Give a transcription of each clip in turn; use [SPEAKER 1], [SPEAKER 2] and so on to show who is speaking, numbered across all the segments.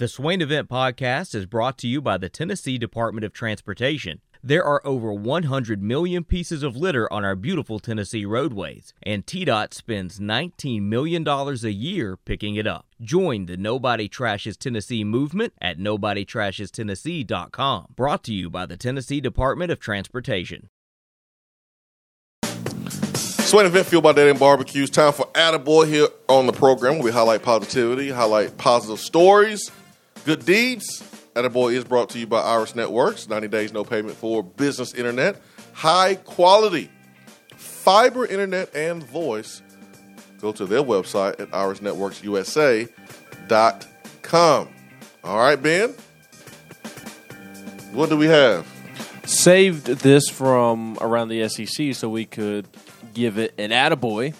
[SPEAKER 1] The Swain Event Podcast is brought to you by the Tennessee Department of Transportation. There are over 100 million pieces of litter on our beautiful Tennessee roadways, and TDOT spends $19 million a year picking it up. Join the Nobody Trashes Tennessee movement at NobodyTrashesTennessee.com. Brought to you by the Tennessee Department of Transportation.
[SPEAKER 2] Swain Event Fueled by Dead End Barbecues. Time for Attaboy here on the program we highlight positivity, highlight positive stories, good deeds. Attaboy is brought to you by Iris Networks. 90 days, no payment for business internet. High quality fiber internet and voice. Go to their website at irisnetworksusa.com. All right, Ben. What do we have?
[SPEAKER 3] saved this from around the SEC so we could give it an attaboy.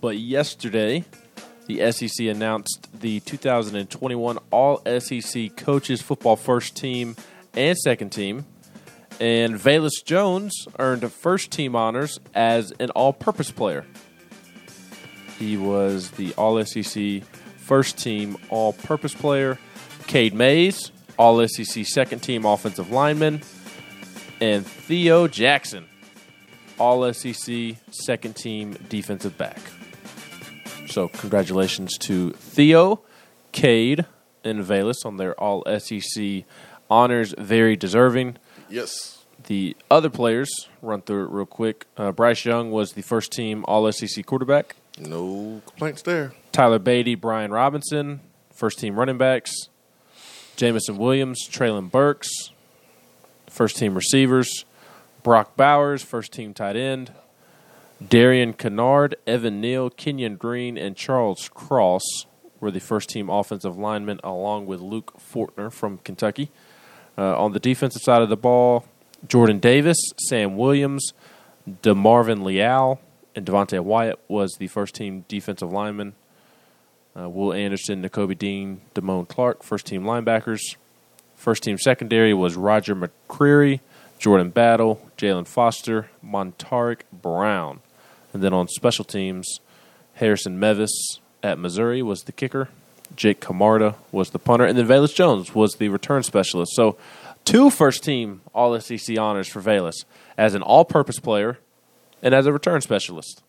[SPEAKER 3] But yesterday, the SEC announced the 2021 All SEC Coaches Football First Team and Second Team. And Velus Jones earned first team honors as an all purpose player. He was the All SEC First Team All Purpose Player. Cade Mays, All SEC Second Team Offensive Lineman and Theo Jackson, All SEC second team defensive back. So, congratulations to Theo, Cade, and Velus on their All SEC honors. Very deserving.
[SPEAKER 2] Yes.
[SPEAKER 3] The other players, run through it real quick. Uh, Bryce Young was the first team All SEC quarterback.
[SPEAKER 2] No complaints there.
[SPEAKER 3] Tyler Badie, Brian Robinson, first team running backs. Jameson Williams, Treylon Burks, first team receivers. Brock Bowers, first team tight end. Darian Kinnard, Evan Neal, Kenyon Green, and Charles Cross were the first team offensive linemen, along with Luke Fortner from Kentucky. Uh, on the defensive side of the ball, Jordan Davis, Sam Williams, DeMarvin Leal, and Devonte Wyatt was the first team defensive lineman. Uh, Will Anderson, Nakobe Dean, Damone Clark, first team linebackers. First team secondary was Roger McCreary, Jordan Battle, Jalen Foster, Montaric Brown. And then on special teams, Harrison Mevis at Missouri was the kicker. Jake Camarda was the punter. And then Velus Jones was the return specialist. So two first team All SEC honors for Velus as an all purpose player and as a return specialist.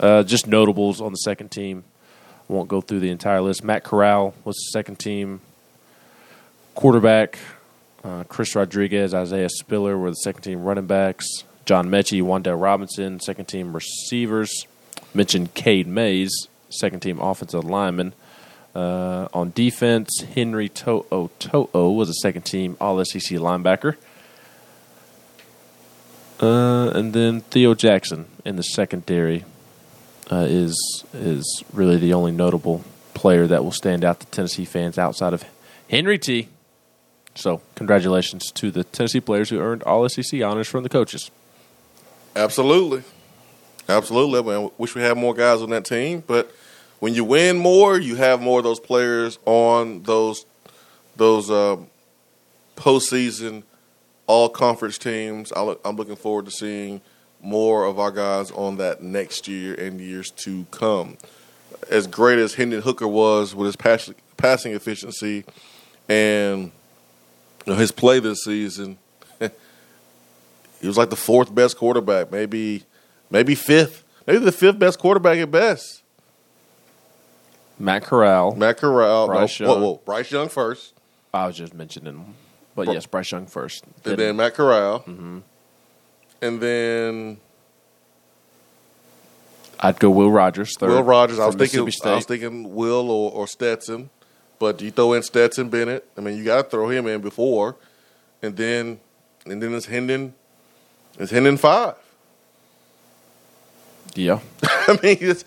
[SPEAKER 3] Uh, just notables on the second team. Won't go through the entire list. Matt Corral was the second team quarterback. Uh, Chris Rodriguez, Isaiah Spiller were the second team running backs. John Metchie, Wan'Dale Robinson, second team receivers. Mentioned Cade Mays, second team offensive lineman. Uh, on defense, Henry To'o To'o was a second team All SEC linebacker. Uh, and then Theo Jackson in the secondary uh, is is really the only notable player that will stand out to Tennessee fans outside of Henry T. So, congratulations to the Tennessee players who earned all SEC honors from the coaches.
[SPEAKER 2] Absolutely. Absolutely. I wish we had more guys on that team, but when you win more, you have more of those players on those those uh, postseason all conference teams. I'm looking forward to seeing more of our guys on that next year and years to come. As great as Hendon Hooker was with his pass, passing efficiency and you know, his play this season, he was like the fourth best quarterback, maybe maybe fifth, maybe the fifth best quarterback at best.
[SPEAKER 3] Matt Corral,
[SPEAKER 2] Matt Corral,
[SPEAKER 3] Bryce
[SPEAKER 2] no,
[SPEAKER 3] Young.
[SPEAKER 2] whoa, whoa, Bryce Young first,
[SPEAKER 3] I was just mentioning him, but
[SPEAKER 2] Bro-
[SPEAKER 3] yes, Bryce Young first.
[SPEAKER 2] and then Matt Corral,
[SPEAKER 3] Mm-hmm.
[SPEAKER 2] and then
[SPEAKER 3] I'd go Will Rogers third.
[SPEAKER 2] Will Rogers. I was thinking, I was thinking Will or, or Stetson, but you throw in Stetson Bennett. I mean, you got to throw him in before, and then and then it's Hendon, it's Hendon five.
[SPEAKER 3] Yeah.
[SPEAKER 2] I mean, it's,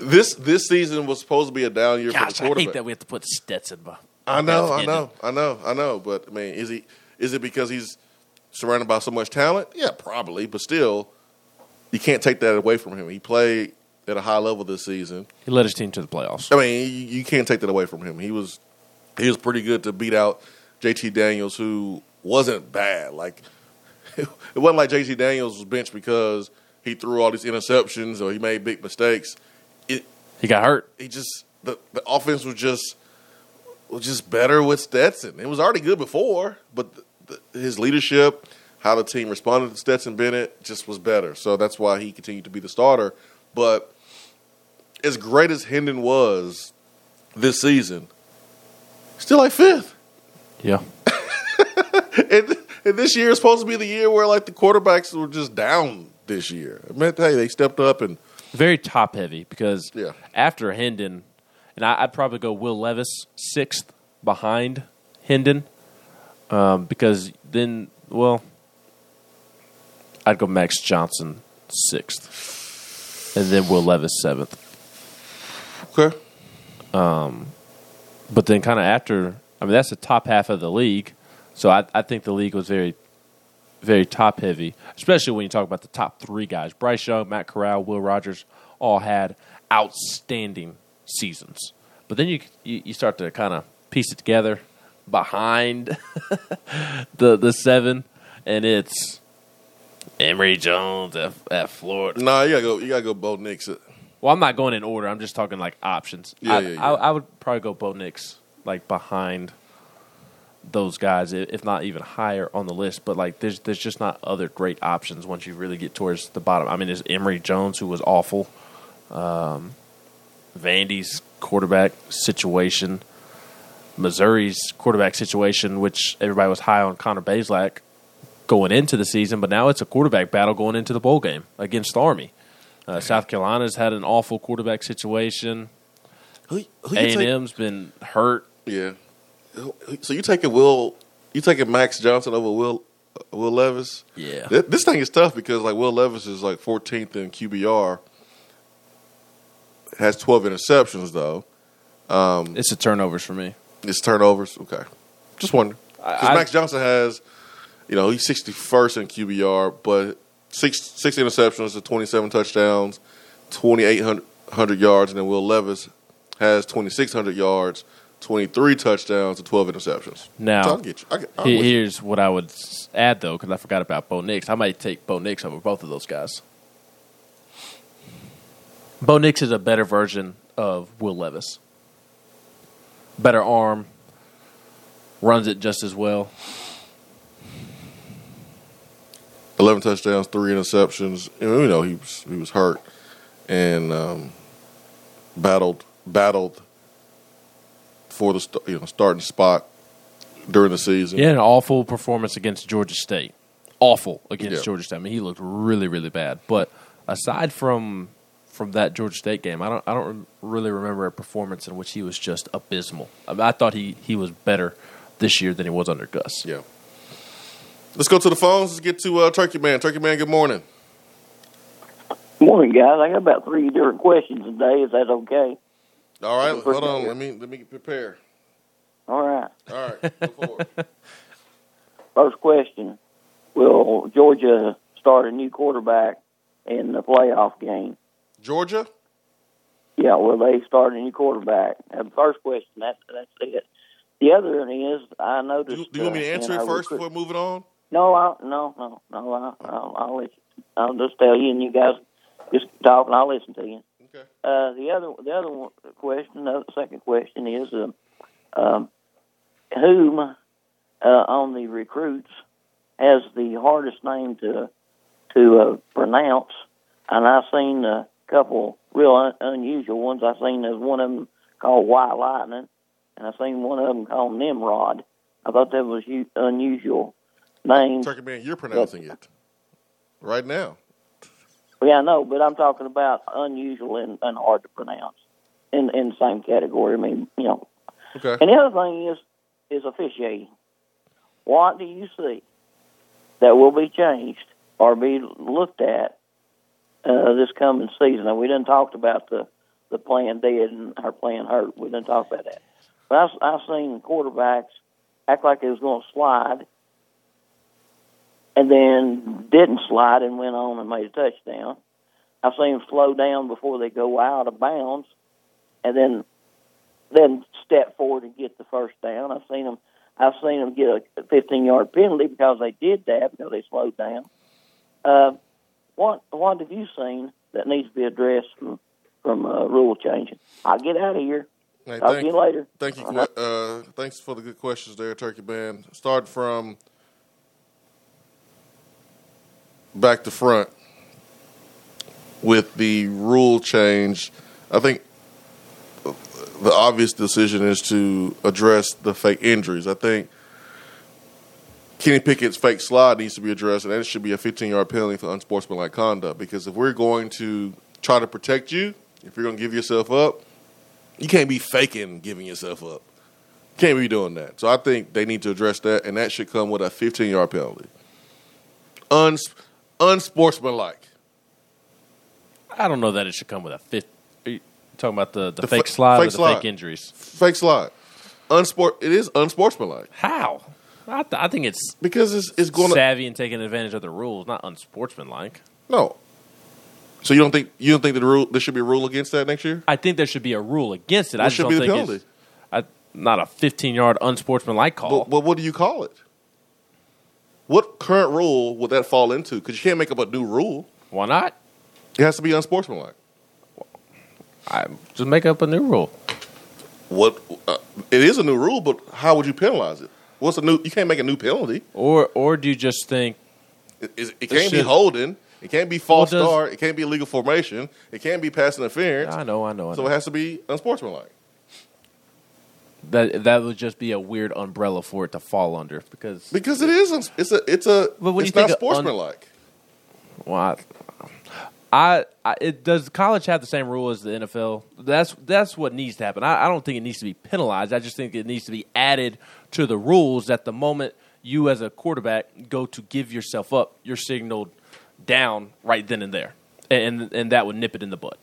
[SPEAKER 2] this this season was supposed to be a down year for
[SPEAKER 3] Gosh,
[SPEAKER 2] the
[SPEAKER 3] I
[SPEAKER 2] quarterback.
[SPEAKER 3] hate that we have to put Stetson. By,
[SPEAKER 2] I know, I know, I know, I know. But I mean, is he? Is it because he's surrounded by so much talent? Yeah, probably. But still, you can't take that away from him. He played at a high level this season.
[SPEAKER 3] He led his team to the playoffs.
[SPEAKER 2] I mean, you, you can't take that away from him. He was he was pretty good to beat out JT Daniels, who wasn't bad. Like it wasn't like JT Daniels was benched because he threw all these interceptions or he made big mistakes. It
[SPEAKER 3] He got hurt.
[SPEAKER 2] he just the, the offense was just was just better with Stetson. It was already good before, but the, the, his leadership, how the team responded to Stetson Bennett, just was better. So that's why he continued to be the starter. But as great as Hendon was this season, still like fifth.
[SPEAKER 3] Yeah.
[SPEAKER 2] and, and this year is supposed to be the year where like the quarterbacks were just down this year. I mean, hey, they stepped up and
[SPEAKER 3] Very top heavy because
[SPEAKER 2] Yeah.
[SPEAKER 3] after Hendon, and I, I'd probably go Will Levis sixth behind Hendon um, because then, well, I'd go Max Johnson sixth and then Will Levis seventh.
[SPEAKER 2] okay.
[SPEAKER 3] Um, But then, kind of after, I mean, that's the top half of the league. So I, I think the league was very, very top heavy, especially when you talk about the top three guys. Bryce Young, Matt Corral, Will Rogers all had outstanding seasons. But then you you, you start to kind of piece it together behind the the seven, and it's Emory Jones at, at Florida.
[SPEAKER 2] Nah, you gotta go. You gotta go. Bo Nix.
[SPEAKER 3] Well, I'm not going in order. I'm just talking like options.
[SPEAKER 2] Yeah,
[SPEAKER 3] I,
[SPEAKER 2] yeah, yeah.
[SPEAKER 3] I, I would probably go Bo Nix like behind those guys, if not even higher on the list. But like, there's there's just not other great options once you really get towards the bottom. I mean, there's Emory Jones who was awful. Um, Vandy's quarterback situation, Missouri's quarterback situation, which everybody was high on Connor Bazelak going into the season, but now it's a quarterback battle going into the bowl game against Army. Uh, South Carolina's had an awful quarterback situation.
[SPEAKER 2] Who, who
[SPEAKER 3] A
[SPEAKER 2] you
[SPEAKER 3] and
[SPEAKER 2] take?
[SPEAKER 3] M's been hurt.
[SPEAKER 2] Yeah. So you taking Will? You taking Max Johnson over Will? Will Levis?
[SPEAKER 3] Yeah.
[SPEAKER 2] Th- This thing is tough because like Will Levis is like 14th in QBR. Has 12 interceptions though.
[SPEAKER 3] Um, it's the turnovers for me.
[SPEAKER 2] It's turnovers. Okay. Just wondering. Because Max Johnson has, you know, he's 61st in QBR, but six six interceptions to 27 touchdowns, 2,800 yards, and then Will Levis has 2,600 yards, 23 touchdowns, and 12 interceptions.
[SPEAKER 3] Now,
[SPEAKER 2] So I'll get you. I get, I'm
[SPEAKER 3] He-
[SPEAKER 2] with you.
[SPEAKER 3] Here's what I would add, though, because I forgot about Bo Nix. I might take Bo Nix over both of those guys. Bo Nix is a better version of Will Levis. Better arm, runs it just as well.
[SPEAKER 2] 11 touchdowns, three interceptions. You know, he was he was hurt and um, battled battled for the you know starting spot during the season.
[SPEAKER 3] Yeah, an awful performance against Georgia State. Awful against
[SPEAKER 2] Yeah.
[SPEAKER 3] Georgia State. I mean, he looked really, really bad. But aside from from that Georgia State game, I don't I don't really remember a performance in which he was just abysmal. I, mean, I thought he he was better this year than he was under Gus.
[SPEAKER 2] Yeah. Let's go to the phones. Let's get to uh, Turkey Man. Turkey Man, good morning.
[SPEAKER 4] Morning, guys. I got about three different questions today. Is that okay?
[SPEAKER 2] All right, hold on. Let me let me prepare.
[SPEAKER 4] All right.
[SPEAKER 2] All right, go for it.
[SPEAKER 4] First question: Will Georgia start a new quarterback in the playoff game?
[SPEAKER 2] Georgia.
[SPEAKER 4] Yeah, will they start a new quarterback? Uh, first question. That's that's it. The other is I
[SPEAKER 2] Do
[SPEAKER 4] noticed.
[SPEAKER 2] you, do you want me to
[SPEAKER 4] uh,
[SPEAKER 2] answer
[SPEAKER 4] in
[SPEAKER 2] it first before moving on?
[SPEAKER 4] No, I, no, no, no. I, I'll, I'll. I'll just tell you, and you guys just talk, and I'll listen to you.
[SPEAKER 2] Okay.
[SPEAKER 4] Uh, the other, the other one, question, the second question is, um, um, whom uh, on the recruits has the hardest name to to uh, pronounce? And I've seen a couple real un- unusual ones. I've seen there's one of them called White Lightning, and I've seen one of them called Nimrod. I thought that was u- unusual names.
[SPEAKER 2] Turkey Man, you're pronouncing it right now.
[SPEAKER 4] Yeah, I know, but I'm talking about unusual and, and hard to pronounce in in the same category. I mean, you know.
[SPEAKER 2] Okay.
[SPEAKER 4] And the other thing is is officiating. What do you see that will be changed or be looked at uh, this coming season? Now, we didn't talked about the the playing dead and our playing hurt. We didn't talk about that. But I've, I've seen quarterbacks act like they was going to slide and then didn't slide and went on and made a touchdown. I've seen them slow down before they go out of bounds, and then then step forward and get the first down. I've seen them. I've seen them get a 15 yard penalty because they did that because they slowed down. Uh, what what have you seen that needs to be addressed from from uh, rule changing? I'll get out of here.
[SPEAKER 2] Hey, thank-
[SPEAKER 4] to you later.
[SPEAKER 2] Thank you. Uh, thanks for the good questions there, Turkey Band. Start from back to front with the rule change. I think the obvious decision is to address the fake injuries. I think Kenny Pickett's fake slide needs to be addressed, and that should be a 15 yard penalty for unsportsmanlike conduct. Because if we're going to try to protect you, if you're going to give yourself up, you can't be faking giving yourself up. Can't be doing that. So I think they need to address that, and that should come with a 15 yard penalty. Uns- unsportsmanlike.
[SPEAKER 3] I don't know that it should come with a fifth. Are you talking about the, the,
[SPEAKER 2] The
[SPEAKER 3] fake
[SPEAKER 2] fa-
[SPEAKER 3] slide
[SPEAKER 2] fake
[SPEAKER 3] or the
[SPEAKER 2] slide.
[SPEAKER 3] fake injuries?
[SPEAKER 2] Fake slide. Unsport. It is unsportsmanlike
[SPEAKER 3] How? I, th- I think it's
[SPEAKER 2] because it's it's going to
[SPEAKER 3] savvy and taking advantage of the rules, not unsportsmanlike.
[SPEAKER 2] no. So you don't think you don't think that the rule there should be a rule against that next year?
[SPEAKER 3] I think there should be a rule against it. I
[SPEAKER 2] What
[SPEAKER 3] just
[SPEAKER 2] should
[SPEAKER 3] don't
[SPEAKER 2] be the
[SPEAKER 3] think
[SPEAKER 2] penalty?
[SPEAKER 3] it's I, not a 15 yard unsportsmanlike call.
[SPEAKER 2] But, but what do you call it? What current rule would that fall into? Because you can't make up a new rule.
[SPEAKER 3] Why not?
[SPEAKER 2] It has to be unsportsmanlike.
[SPEAKER 3] I just make up a new rule.
[SPEAKER 2] What uh, it is a new rule, but how would you penalize it? What's a new? You can't make a new penalty.
[SPEAKER 3] Or or do you just think
[SPEAKER 2] It, it, it can't be holding. It can't be false
[SPEAKER 3] Well, does-
[SPEAKER 2] start. It can't be illegal formation. It can't be pass interference.
[SPEAKER 3] I know, I know, I
[SPEAKER 2] So
[SPEAKER 3] know.
[SPEAKER 2] it has to be unsportsmanlike.
[SPEAKER 3] That that would just be a weird umbrella for it to fall under because
[SPEAKER 2] Because it is. uns- It's a. It's a.
[SPEAKER 3] But when
[SPEAKER 2] it's
[SPEAKER 3] you
[SPEAKER 2] not
[SPEAKER 3] think of un-
[SPEAKER 2] sportsmanlike.
[SPEAKER 3] well, I, I, I it does college have the same rule as the NFL? That's that's what needs to happen. I, I don't think it needs to be penalized. I just think it needs to be added to the rules that the moment you as a quarterback go to give yourself up, you're signaled down right then and there, and and that would nip it in the bud,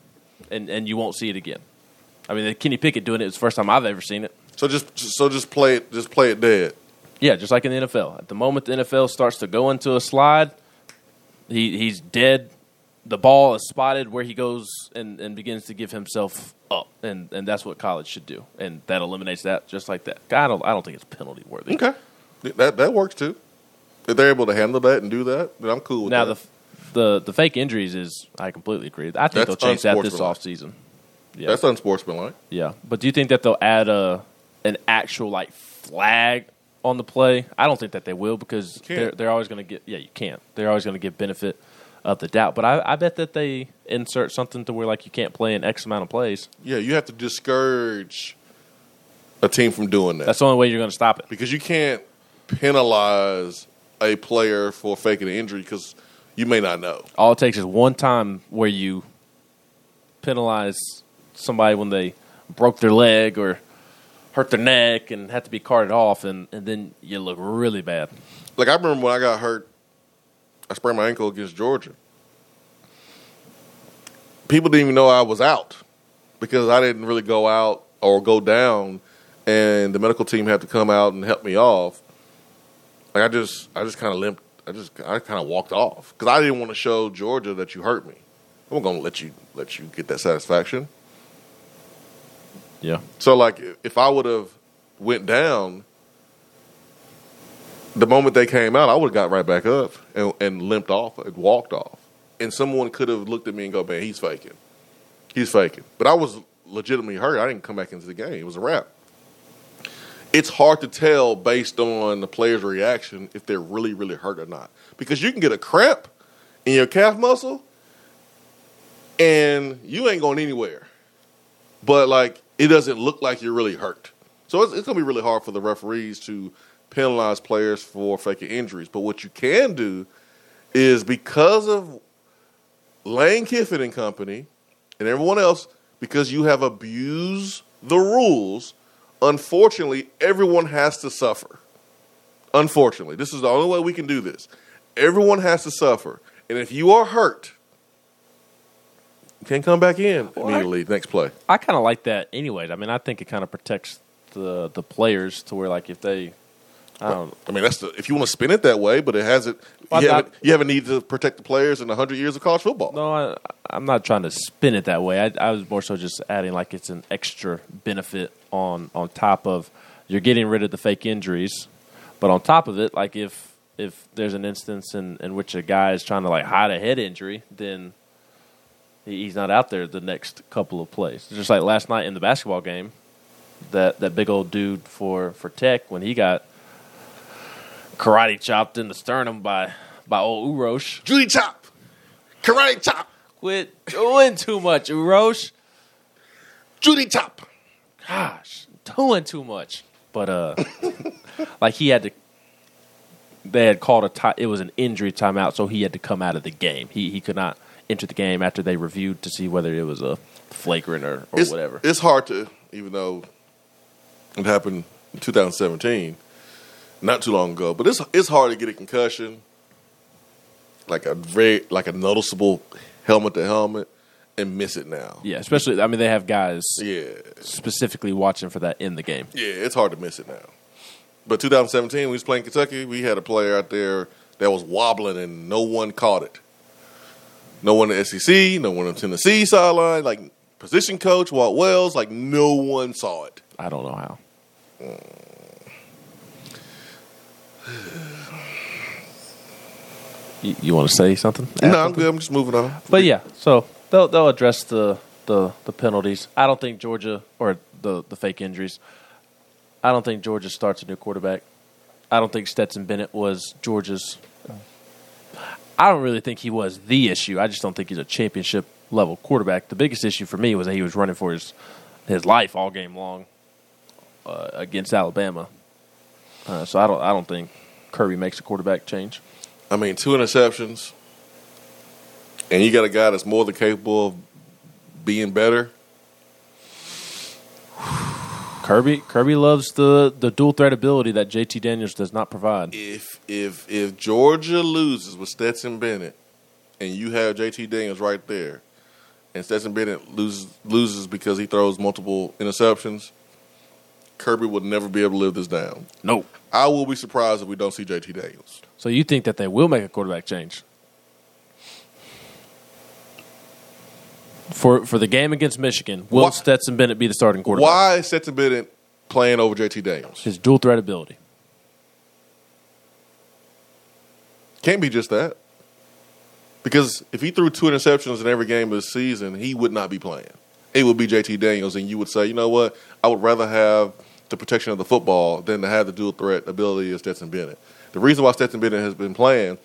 [SPEAKER 3] and and you won't see it again. I mean, Kenny Pickett doing it is the first time I've ever seen it.
[SPEAKER 2] So just. So just play it. Just play it dead.
[SPEAKER 3] Yeah, just like in the NFL. At the moment the NFL starts to go into a slide, he he's dead. The ball is spotted where he goes and, and begins to give himself up, and, and that's what college should do, and that eliminates that just like that. I don't I don't think it's penalty worthy.
[SPEAKER 2] Okay. That that works too. If they're able to handle that and do that, then I'm cool with
[SPEAKER 3] Now
[SPEAKER 2] that.
[SPEAKER 3] the the the fake injuries is I completely agree. I think
[SPEAKER 2] That's
[SPEAKER 3] they'll change that this offseason. Yeah,
[SPEAKER 2] That's unsportsmanlike.
[SPEAKER 3] yeah. But do you think that they'll add a an actual like flag on the play? I don't think that they will because they're they're always going to get yeah you can't. They're always going to give benefit of the doubt. But I, I bet that they insert something to where like you can't play in X amount of plays.
[SPEAKER 2] Yeah, you have to discourage a team from doing that.
[SPEAKER 3] That's the only way you're going to stop it.
[SPEAKER 2] because you can't penalize a player for faking an injury because you may not know.
[SPEAKER 3] All it takes is one time where you penalize somebody when they broke their leg or hurt their neck and had to be carted off, and, and then you look really bad.
[SPEAKER 2] Like I remember when I got hurt, I sprained my ankle against Georgia. People didn't even know I was out because I didn't really go out or go down, and the medical team had to come out and help me off. Like I just, I just kind of limped. I just, I kind of walked off because I didn't want to show Georgia that you hurt me. I'm gonna let you let you get that satisfaction.
[SPEAKER 3] Yeah.
[SPEAKER 2] So like if I would have went down, the moment they came out, I would have got right back up and, and limped off and walked off. And someone could have looked at me and go, "Man, he's faking. He's faking." But I was legitimately hurt. I didn't come back into the game. It was a wrap. It's hard to tell based on the player's reaction if they're really, really hurt or not. Because you can get a cramp in your calf muscle and you ain't going anywhere but like it doesn't look like you're really hurt. So it's, it's going to be really hard for the referees to penalize players for faking injuries. But what you can do is because of Lane Kiffin and company and everyone else, because you have abused the rules, unfortunately, everyone has to suffer. Unfortunately, this is the only way we can do this. Everyone has to suffer. And if you are hurt, can't come back in immediately next play.
[SPEAKER 3] I kind of like that anyways. I mean, I think it kind of protects the the players to where like if they, I don't.
[SPEAKER 2] I mean, that's the if you want to spin it that way, but it hasn't.
[SPEAKER 3] Well,
[SPEAKER 2] you,
[SPEAKER 3] I-
[SPEAKER 2] haven't you haven't needed to protect the players in hundred years of college football.
[SPEAKER 3] No, I, I'm not trying to spin it that way. I, I was more so just adding like it's an extra benefit on on top of you're getting rid of the fake injuries, but on top of it, like if if there's an instance in, in which a guy is trying to like hide a head injury, then he- he's not out there the next couple of plays. Just like last night in the basketball game, that that big old dude for for Tech when he got karate chopped in the sternum by by old Urosh.
[SPEAKER 2] Judy chop, karate chop,
[SPEAKER 3] Quit doing too much, Urosh.
[SPEAKER 2] Judy chop.
[SPEAKER 3] Gosh, doing too much. But uh, like he had to. They had called a ti It was an injury timeout, so he had to come out of the game. He he could not enter the game after they reviewed to see whether it was a flagrant or, or
[SPEAKER 2] it's,
[SPEAKER 3] whatever.
[SPEAKER 2] It's hard to, even though it happened in 2017, not too long ago. But it's it's hard to get a concussion, like a very like a noticeable helmet to helmet, and miss it now.
[SPEAKER 3] Yeah, especially I mean they have guys
[SPEAKER 2] Yeah,
[SPEAKER 3] specifically watching for that in the game.
[SPEAKER 2] yeah, it's hard to miss it now. But 2017, we was playing Kentucky. We had a player out there that was wobbling, and no one caught it. No one in the SEC, no one on Tennessee sideline, like position coach Walt Wells, like no one saw it.
[SPEAKER 3] I don't know how. You, you want to say something?
[SPEAKER 2] No, I'm good. I'm just moving on.
[SPEAKER 3] But yeah, so they'll they'll address the, the, the penalties. I don't think Georgia or the the fake injuries. I don't think Georgia starts a new quarterback. I don't think Stetson Bennett was Georgia's. I don't really think he was the issue. I just don't think he's a championship level quarterback. The biggest issue for me was that he was running for his his life all game long uh, against Alabama. Uh, so I don't I don't think Kirby makes a quarterback change.
[SPEAKER 2] I mean, two interceptions, and you got a guy that's more than capable of being better.
[SPEAKER 3] Kirby Kirby loves the, the dual threat ability that JT Daniels does not provide.
[SPEAKER 2] If if if Georgia loses with Stetson Bennett, and you have JT Daniels right there, and Stetson Bennett loses loses because he throws multiple interceptions, Kirby will never be able to live this down.
[SPEAKER 3] No.
[SPEAKER 2] I will be surprised if we don't see JT Daniels.
[SPEAKER 3] So you think that they will make a quarterback change? For for the game against Michigan, will
[SPEAKER 2] Why-
[SPEAKER 3] Stetson Bennett be the starting quarterback?
[SPEAKER 2] Why is Stetson Bennett playing over JT Daniels?
[SPEAKER 3] His dual threat ability.
[SPEAKER 2] Can't be just that. Because if he threw two interceptions in every game of the season, he would not be playing. It would be JT Daniels, and you would say, you know what? I would rather have the protection of the football than to have the dual threat ability of Stetson Bennett. The reason why Stetson Bennett has been playing,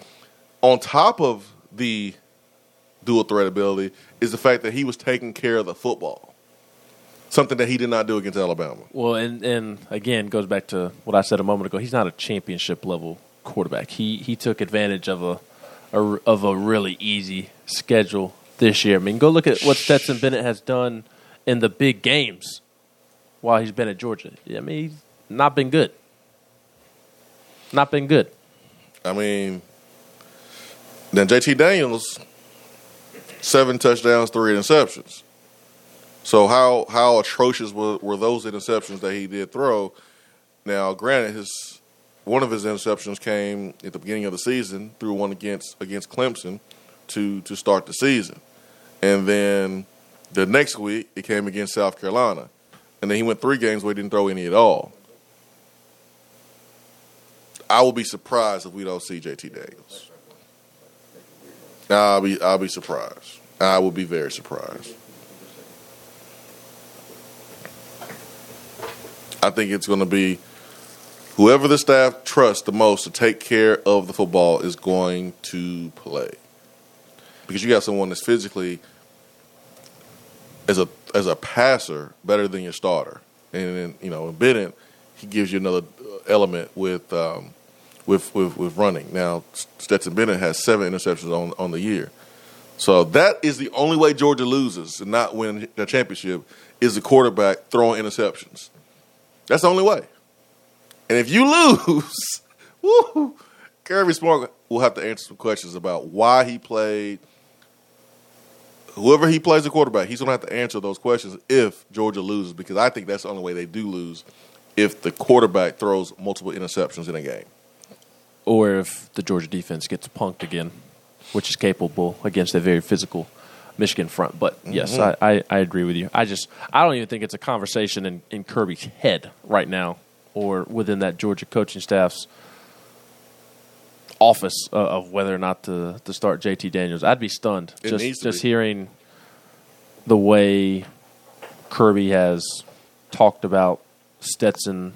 [SPEAKER 2] on top of the dual threat ability, is the fact that he was taking care of the football. Something that he did not do against Alabama.
[SPEAKER 3] Well, and and again goes back to what I said a moment ago. He's not a championship level quarterback. He he took advantage of a, a of a really easy schedule this year. I mean, go look at what Stetson Bennett has done in the big games while he's been at Georgia. I mean, he's not been good. Not been good.
[SPEAKER 2] I mean, then JT Daniels, seven touchdowns, three interceptions. So how how atrocious were, were those interceptions that he did throw? Now, granted, his one of his interceptions came at the beginning of the season, threw one against against Clemson to to start the season, and then the next week it came against South Carolina, and then he went three games where he didn't throw any at all. I will be surprised if we don't see JT Daniels. I'll be I'll be surprised. I will be very surprised. I think it's going to be whoever the staff trusts the most to take care of the football is going to play. Because you got someone that's physically as a as a passer better than your starter. And then, you know, in Bennett, he gives you another element with um, with, with with running. Now Stetson Bennett has seven interceptions on on the year, so that is the only way Georgia loses and not win the championship is the quarterback throwing interceptions. That's the only way. And if you lose, woo, Kirby Smart will have to answer some questions about why he played. Whoever he plays the quarterback, he's going to have to answer those questions if Georgia loses, because I think that's the only way they do lose if the quarterback throws multiple interceptions in a game.
[SPEAKER 3] Or if the Georgia defense gets punked again, which is capable against a very physical Michigan front. But yes, I, I, I agree with you. I just I don't even think it's a conversation in, in Kirby's head right now or within that Georgia coaching staff's office uh, of whether or not to, to start JT Daniels. I'd be stunned
[SPEAKER 2] It
[SPEAKER 3] just just
[SPEAKER 2] be.
[SPEAKER 3] hearing the way Kirby has talked about Stetson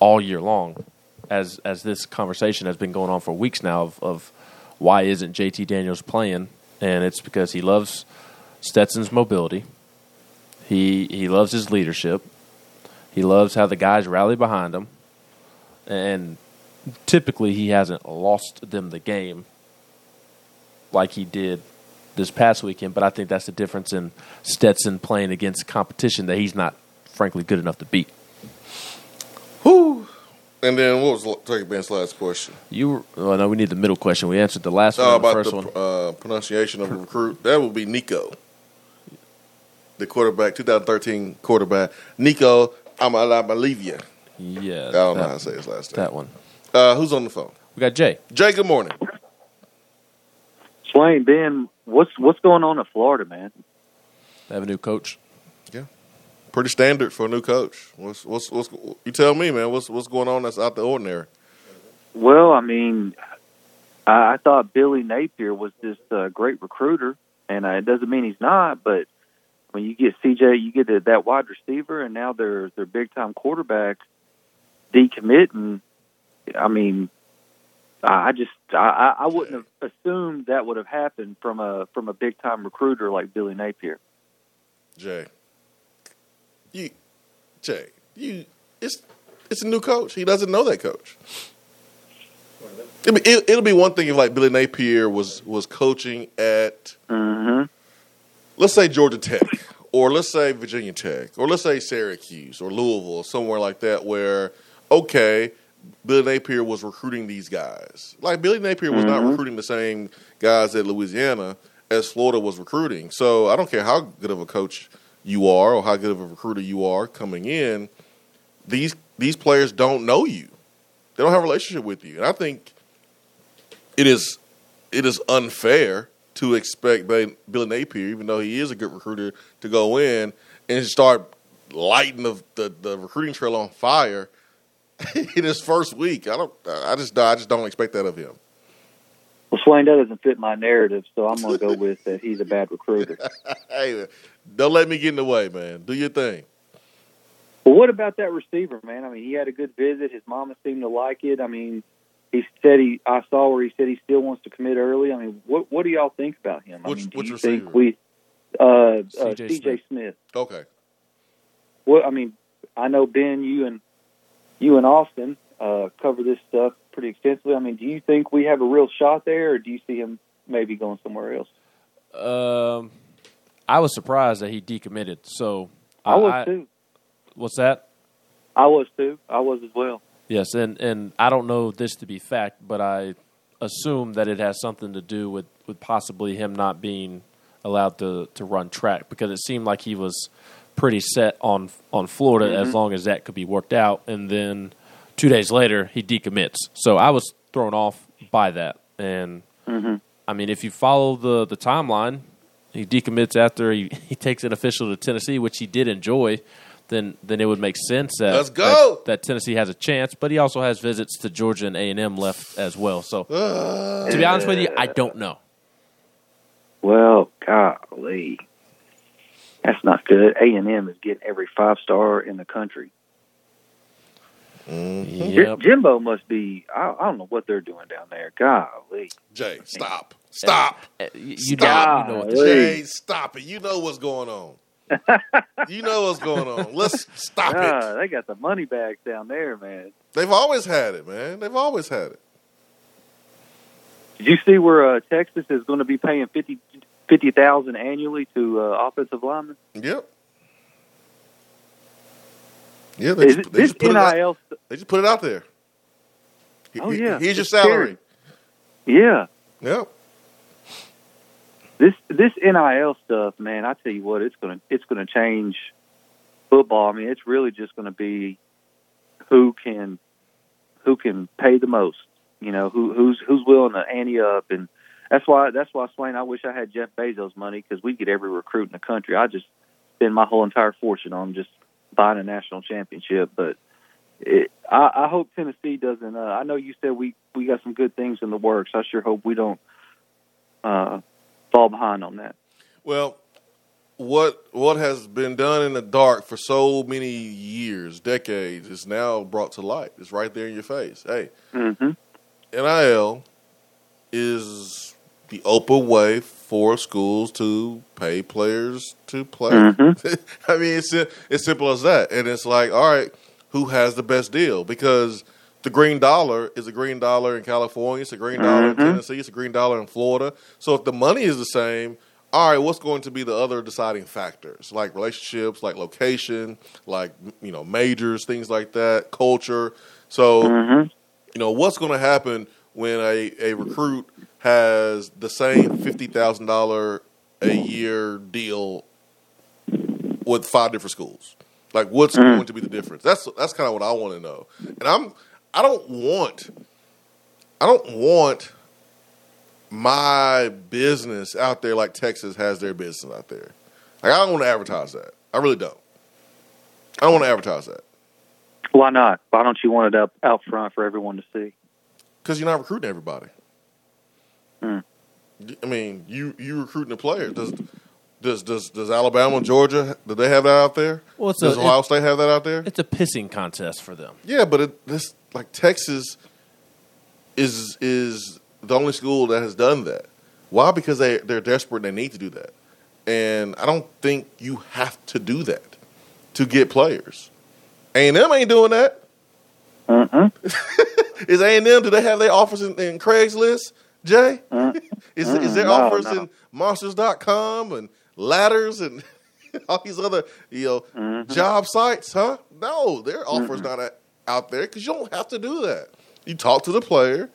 [SPEAKER 3] all year long, as as this conversation has been going on for weeks now of, of why isn't JT Daniels playing, and it's because he loves Stetson's mobility. He he loves his leadership. He loves how the guys rally behind him, and typically he hasn't lost them the game like he did this past weekend. But I think that's the difference in Stetson playing against competition that he's not, frankly, good enough to beat.
[SPEAKER 2] Whew. And then what was Turkey Ben's last question?
[SPEAKER 3] You, well, no, we need the middle question. We answered the last one.
[SPEAKER 2] Oh,
[SPEAKER 3] and the
[SPEAKER 2] about
[SPEAKER 3] first
[SPEAKER 2] the
[SPEAKER 3] one.
[SPEAKER 2] uh, pronunciation of a recruit. That would be Nico, the quarterback, 2013 quarterback. Nico Amalamalivia.
[SPEAKER 3] Yeah,
[SPEAKER 2] I don't know how to say his last name.
[SPEAKER 3] that one.
[SPEAKER 2] Uh, who's on the phone?
[SPEAKER 3] We got Jay.
[SPEAKER 2] Jay, good morning.
[SPEAKER 5] Swain, Ben, what's what's going on in Florida, man?
[SPEAKER 3] They have a new coach.
[SPEAKER 2] Pretty standard for a new coach. What's what's what's you tell me, man? What's what's going on that's out the ordinary?
[SPEAKER 5] Well, I mean, I, I thought Billy Napier was just a great recruiter, and uh, it doesn't mean he's not. But when you get CJ, you get that- that wide receiver, and now they're, they're big time quarterback decommitting. I mean, I I just I I wouldn't have assumed that would have happened from a from a big time recruiter like Billy Napier.
[SPEAKER 2] Jay, you, Jay, you, it's it's a new coach. He doesn't know that coach. It'll be, it, it'll be one thing if like Billy Napier was was coaching at
[SPEAKER 5] hmm
[SPEAKER 2] let's say Georgia Tech, or let's say Virginia Tech, or let's say Syracuse or Louisville, or somewhere like that, where okay, Billy Napier was recruiting these guys. Like Billy Napier was not recruiting the same guys at Louisiana as Florida was recruiting. So I don't care how good of a coach you are or how good of a recruiter you are coming in. These these players don't know you. They don't have a relationship with you, and I think it is it is unfair to expect Billy Napier, even though he is a good recruiter, to go in and start lighting the, the, the recruiting trail on fire in his first week. I don't. I just. I just don't expect that of him.
[SPEAKER 5] Well, Swain, that doesn't fit my narrative, so I'm going to go with that he's a bad recruiter.
[SPEAKER 2] Hey, don't let me get in the way, man. Do your thing.
[SPEAKER 5] Well, what about that receiver, man? I mean, he had a good visit. His mama seemed to like it. I mean, he said he. I saw where he said he still wants to commit early. I mean, what what do y'all think about him? I
[SPEAKER 2] Which-
[SPEAKER 5] mean, do
[SPEAKER 2] which
[SPEAKER 5] you
[SPEAKER 2] receiver?
[SPEAKER 5] think we? Uh, uh,
[SPEAKER 3] C.J.
[SPEAKER 5] C.J.
[SPEAKER 3] Smith.
[SPEAKER 5] Smith.
[SPEAKER 2] Okay.
[SPEAKER 5] What I mean, I know Ben, you and you and Austin uh, cover this stuff pretty extensively. I mean, do you think we have a real shot there, or do you see him maybe going somewhere else?
[SPEAKER 3] Um, I was surprised that he decommitted. So
[SPEAKER 5] I was too.
[SPEAKER 3] What's that?
[SPEAKER 5] I was too. I was as well.
[SPEAKER 3] Yes, and and I don't know this to be fact, but I assume that it has something to do with, with possibly him not being allowed to, to run track because it seemed like he was pretty set on on Florida as long as that could be worked out, and then two days later he decommits. So I was thrown off by that, and mm-hmm. I mean if you follow the the timeline, he decommits after he, he takes an official to Tennessee, which he did enjoy. Then, then it would make sense that
[SPEAKER 2] Let's go.
[SPEAKER 3] that, that Tennessee has a chance, but he also has visits to Georgia and A and M left as well. So, uh, to be honest with you, I don't know.
[SPEAKER 5] Well, golly, that's not good. A and M is getting every five star in the country.
[SPEAKER 3] Yep.
[SPEAKER 5] Jimbo must be. I, I don't know what they're doing down there. Golly,
[SPEAKER 2] Jay, stop. Stop.
[SPEAKER 3] Uh, You, you
[SPEAKER 2] Stop.
[SPEAKER 3] know, you know what to
[SPEAKER 5] Golly.
[SPEAKER 2] Jay, stop it. You know what's going on. you know what's going on. Let's stop it.
[SPEAKER 5] they got the money bags down there, man.
[SPEAKER 2] They've always had it, man. They've always had it.
[SPEAKER 5] Did you see where uh, Texas is going to be paying fifty fifty thousand annually to uh, offensive linemen?
[SPEAKER 2] Yep. Yeah, they just, they
[SPEAKER 5] this
[SPEAKER 2] just put it out,
[SPEAKER 5] NIL?
[SPEAKER 2] they just put it out there. He-
[SPEAKER 5] Oh
[SPEAKER 2] he-
[SPEAKER 5] yeah,
[SPEAKER 2] Here's your salary.
[SPEAKER 5] Yeah,
[SPEAKER 2] Yep.
[SPEAKER 5] this this NIL stuff, man. I tell you what, it's gonna it's gonna change football. I mean, it's really just going to be who can who can pay the most. You know, who who's who's willing to ante up, and that's why that's why Swain. I wish I had Jeff Bezos' money because we'd get every recruit in the country. I just spend my whole entire fortune on just buying a national championship, but. It, I, I hope Tennessee doesn't. Uh, I know you said we we got some good things in the works. I sure hope we don't uh, fall behind on that.
[SPEAKER 2] Well, what what has been done in the dark for so many years, decades, is now brought to light. It's right there in your face. Hey,
[SPEAKER 5] Mm-hmm.
[SPEAKER 2] NIL is the open way for schools to pay players to play.
[SPEAKER 5] Mhm.
[SPEAKER 2] I mean, it's it's simple as that. And it's like, all right, who has the best deal? Because the green dollar is a green dollar in California, it's a green dollar in
[SPEAKER 5] Mhm.
[SPEAKER 2] Tennessee, it's a green dollar in Florida. So if the money is the same, all right, what's going to be the other deciding factors, like relationships, like location, like you know majors, things like that, culture. So
[SPEAKER 5] Mm-hmm.
[SPEAKER 2] you know what's going to happen when a, a recruit has the same fifty thousand dollar a year deal with five different schools. Like, what's
[SPEAKER 5] Mm.
[SPEAKER 2] going to be the difference? That's that's kind of what I want to know. And I'm I don't want I don't want my business out there like Texas has their business out there. Like, I don't want to advertise that. I really don't. I don't want to advertise that
[SPEAKER 5] Why not? Why don't you want it up out front for everyone to see?
[SPEAKER 2] because you're not recruiting everybody.
[SPEAKER 5] Hmm.
[SPEAKER 2] I mean, you you recruiting the players. Does does does does Alabama, Georgia, do they have that out there?
[SPEAKER 3] Well, it's
[SPEAKER 2] does
[SPEAKER 3] a-
[SPEAKER 2] Ohio State have that out there?
[SPEAKER 3] It's a pissing contest for them.
[SPEAKER 2] Yeah, but it, this like Texas is is the only school that has done that. Why? Because they they're desperate. and They need to do that, and I don't think you have to do that to get players. A and M ain't doing that.
[SPEAKER 5] Mm-hmm.
[SPEAKER 2] Is A and M? Do they have their offers in, in Craigslist? Jay,
[SPEAKER 5] Mm.
[SPEAKER 2] is is there
[SPEAKER 5] no,
[SPEAKER 2] offers
[SPEAKER 5] no.
[SPEAKER 2] in Monsters.com and Ladders and all these other you know
[SPEAKER 5] Mm-hmm.
[SPEAKER 2] job sites? Huh? No, their offers not out there because you don't have to do that. You talk to the player,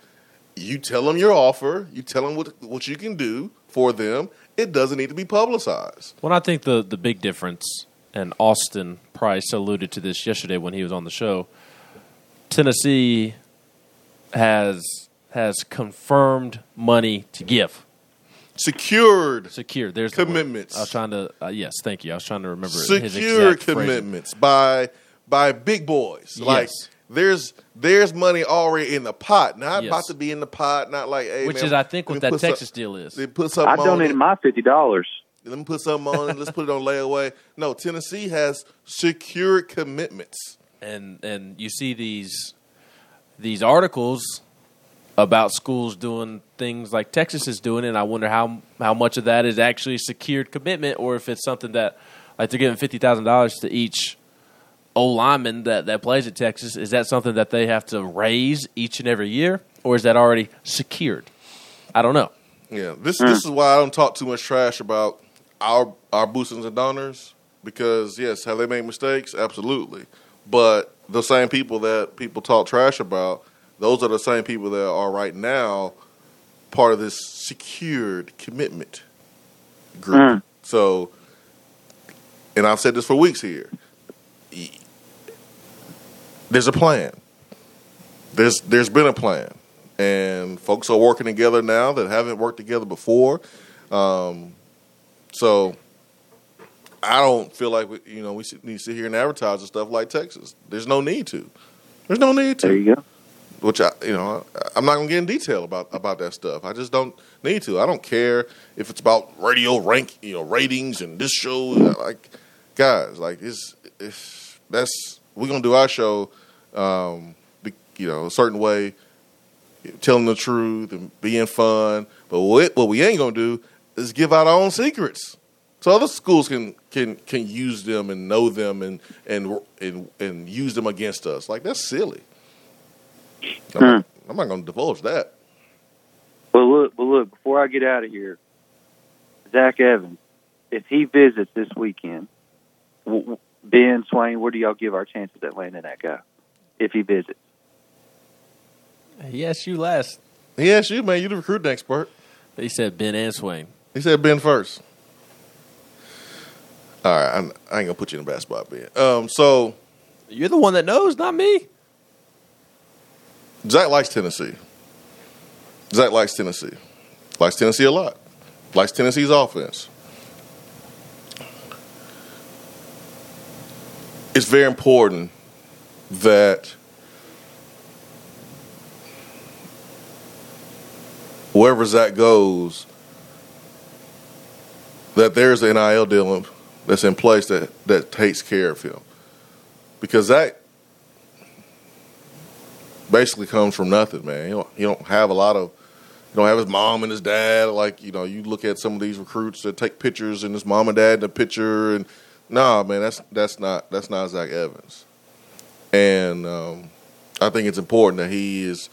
[SPEAKER 2] you tell them your offer, you tell them what what you can do for them. It doesn't need to be publicized.
[SPEAKER 3] Well, I think the the big difference, and Austin Price alluded to this yesterday when he was on the show. Tennessee has has confirmed money to give,
[SPEAKER 2] Secured
[SPEAKER 3] secured. There's the word.
[SPEAKER 2] commitments.
[SPEAKER 3] I was trying to. Uh, yes, thank you. I was trying to remember his
[SPEAKER 2] secure
[SPEAKER 3] exact phrasing.
[SPEAKER 2] commitments by by big boys. Like
[SPEAKER 3] Yes.
[SPEAKER 2] there's there's money already in the pot, not
[SPEAKER 3] Yes.
[SPEAKER 2] about to be in the pot. Not like hey,
[SPEAKER 3] which
[SPEAKER 2] man,
[SPEAKER 3] is I think
[SPEAKER 2] let
[SPEAKER 3] what
[SPEAKER 2] me
[SPEAKER 3] that
[SPEAKER 2] put some-
[SPEAKER 3] Texas deal is.
[SPEAKER 2] They put
[SPEAKER 5] I
[SPEAKER 2] something on.
[SPEAKER 5] donated
[SPEAKER 2] it.
[SPEAKER 5] my fifty dollars.
[SPEAKER 2] Let me put something on. it. Let's put it on layaway. No, Tennessee has secure commitments.
[SPEAKER 3] and and you see these these articles about schools doing things like Texas is doing, and I wonder how how much of that is actually secured commitment, or if it's something that like they're giving fifty thousand dollars to each O lineman that that plays at Texas. Is that something that they have to raise each and every year, or is that already secured? I don't know.
[SPEAKER 2] Yeah, this this is why I don't talk too much trash about our our boosters and donors because yes, have they made mistakes? Absolutely, but the same people that people talk trash about, those are the same people that are right now part of this secured commitment group.
[SPEAKER 5] Mm.
[SPEAKER 2] So, and I've said this for weeks here. There's a plan. There's there's been a plan and folks are working together now that haven't worked together before. Um, so I don't feel like we, you know we need to sit here and advertise and stuff like Texas. There's no need to. There's no need to.
[SPEAKER 5] There you go.
[SPEAKER 2] Which I, you know, I'm not gonna get in detail about about that stuff. I just don't need to. I don't care if it's about radio rank, you know, ratings and this show. Like, guys, like it's, it's that's we're gonna do our show, um, you know, a certain way telling the truth and being fun. But what what we ain't gonna do is give out our own secrets, so other schools can can can use them and know them and and and and use them against us. Like that's silly. I'm, not, I'm not gonna divulge that.
[SPEAKER 5] Well, look, well, look. Before I get out of here, Zach Evans, if he visits this weekend, w- w- Ben Swain, where do y'all give our chances at landing that guy if he visits?
[SPEAKER 3] Yes, you last.
[SPEAKER 2] He asked you, man. You the recruiting expert.
[SPEAKER 3] He said Ben and Swain.
[SPEAKER 2] He said Ben first. All right, I'm, I ain't gonna put you in a bad spot, Ben. Um, so
[SPEAKER 3] You're the one that knows, not me.
[SPEAKER 2] Zach likes Tennessee. Zach likes Tennessee. Likes Tennessee a lot. Likes Tennessee's offense. It's very important that wherever Zach goes, that there's an NIL deal that's in place that that takes care of him, because that basically comes from nothing, man. You don't don't have a lot of you don't have his mom and his dad. Like you know, you look at some of these recruits that take pictures and his mom and dad in the picture, and nah, man, that's that's not that's not Zach Evans. And um, I think it's important that he is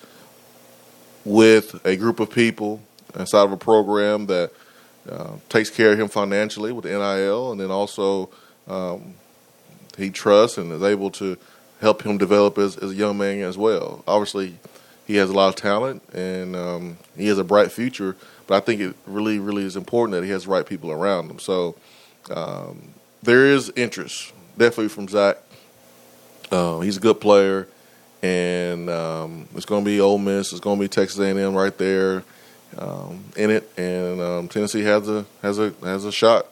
[SPEAKER 2] with a group of people inside of a program that uh, takes care of him financially with the NIL, and then also um, he trusts and is able to help him develop as, as a young man as well. Obviously, he has a lot of talent and um, he has a bright future, but I think it really, really is important that he has the right people around him. So um, there is interest, definitely from Zach. Uh, he's a good player, and um, it's going to be Ole Miss. It's going to be Texas A&M right there um, in it, and um, Tennessee has a has a has a shot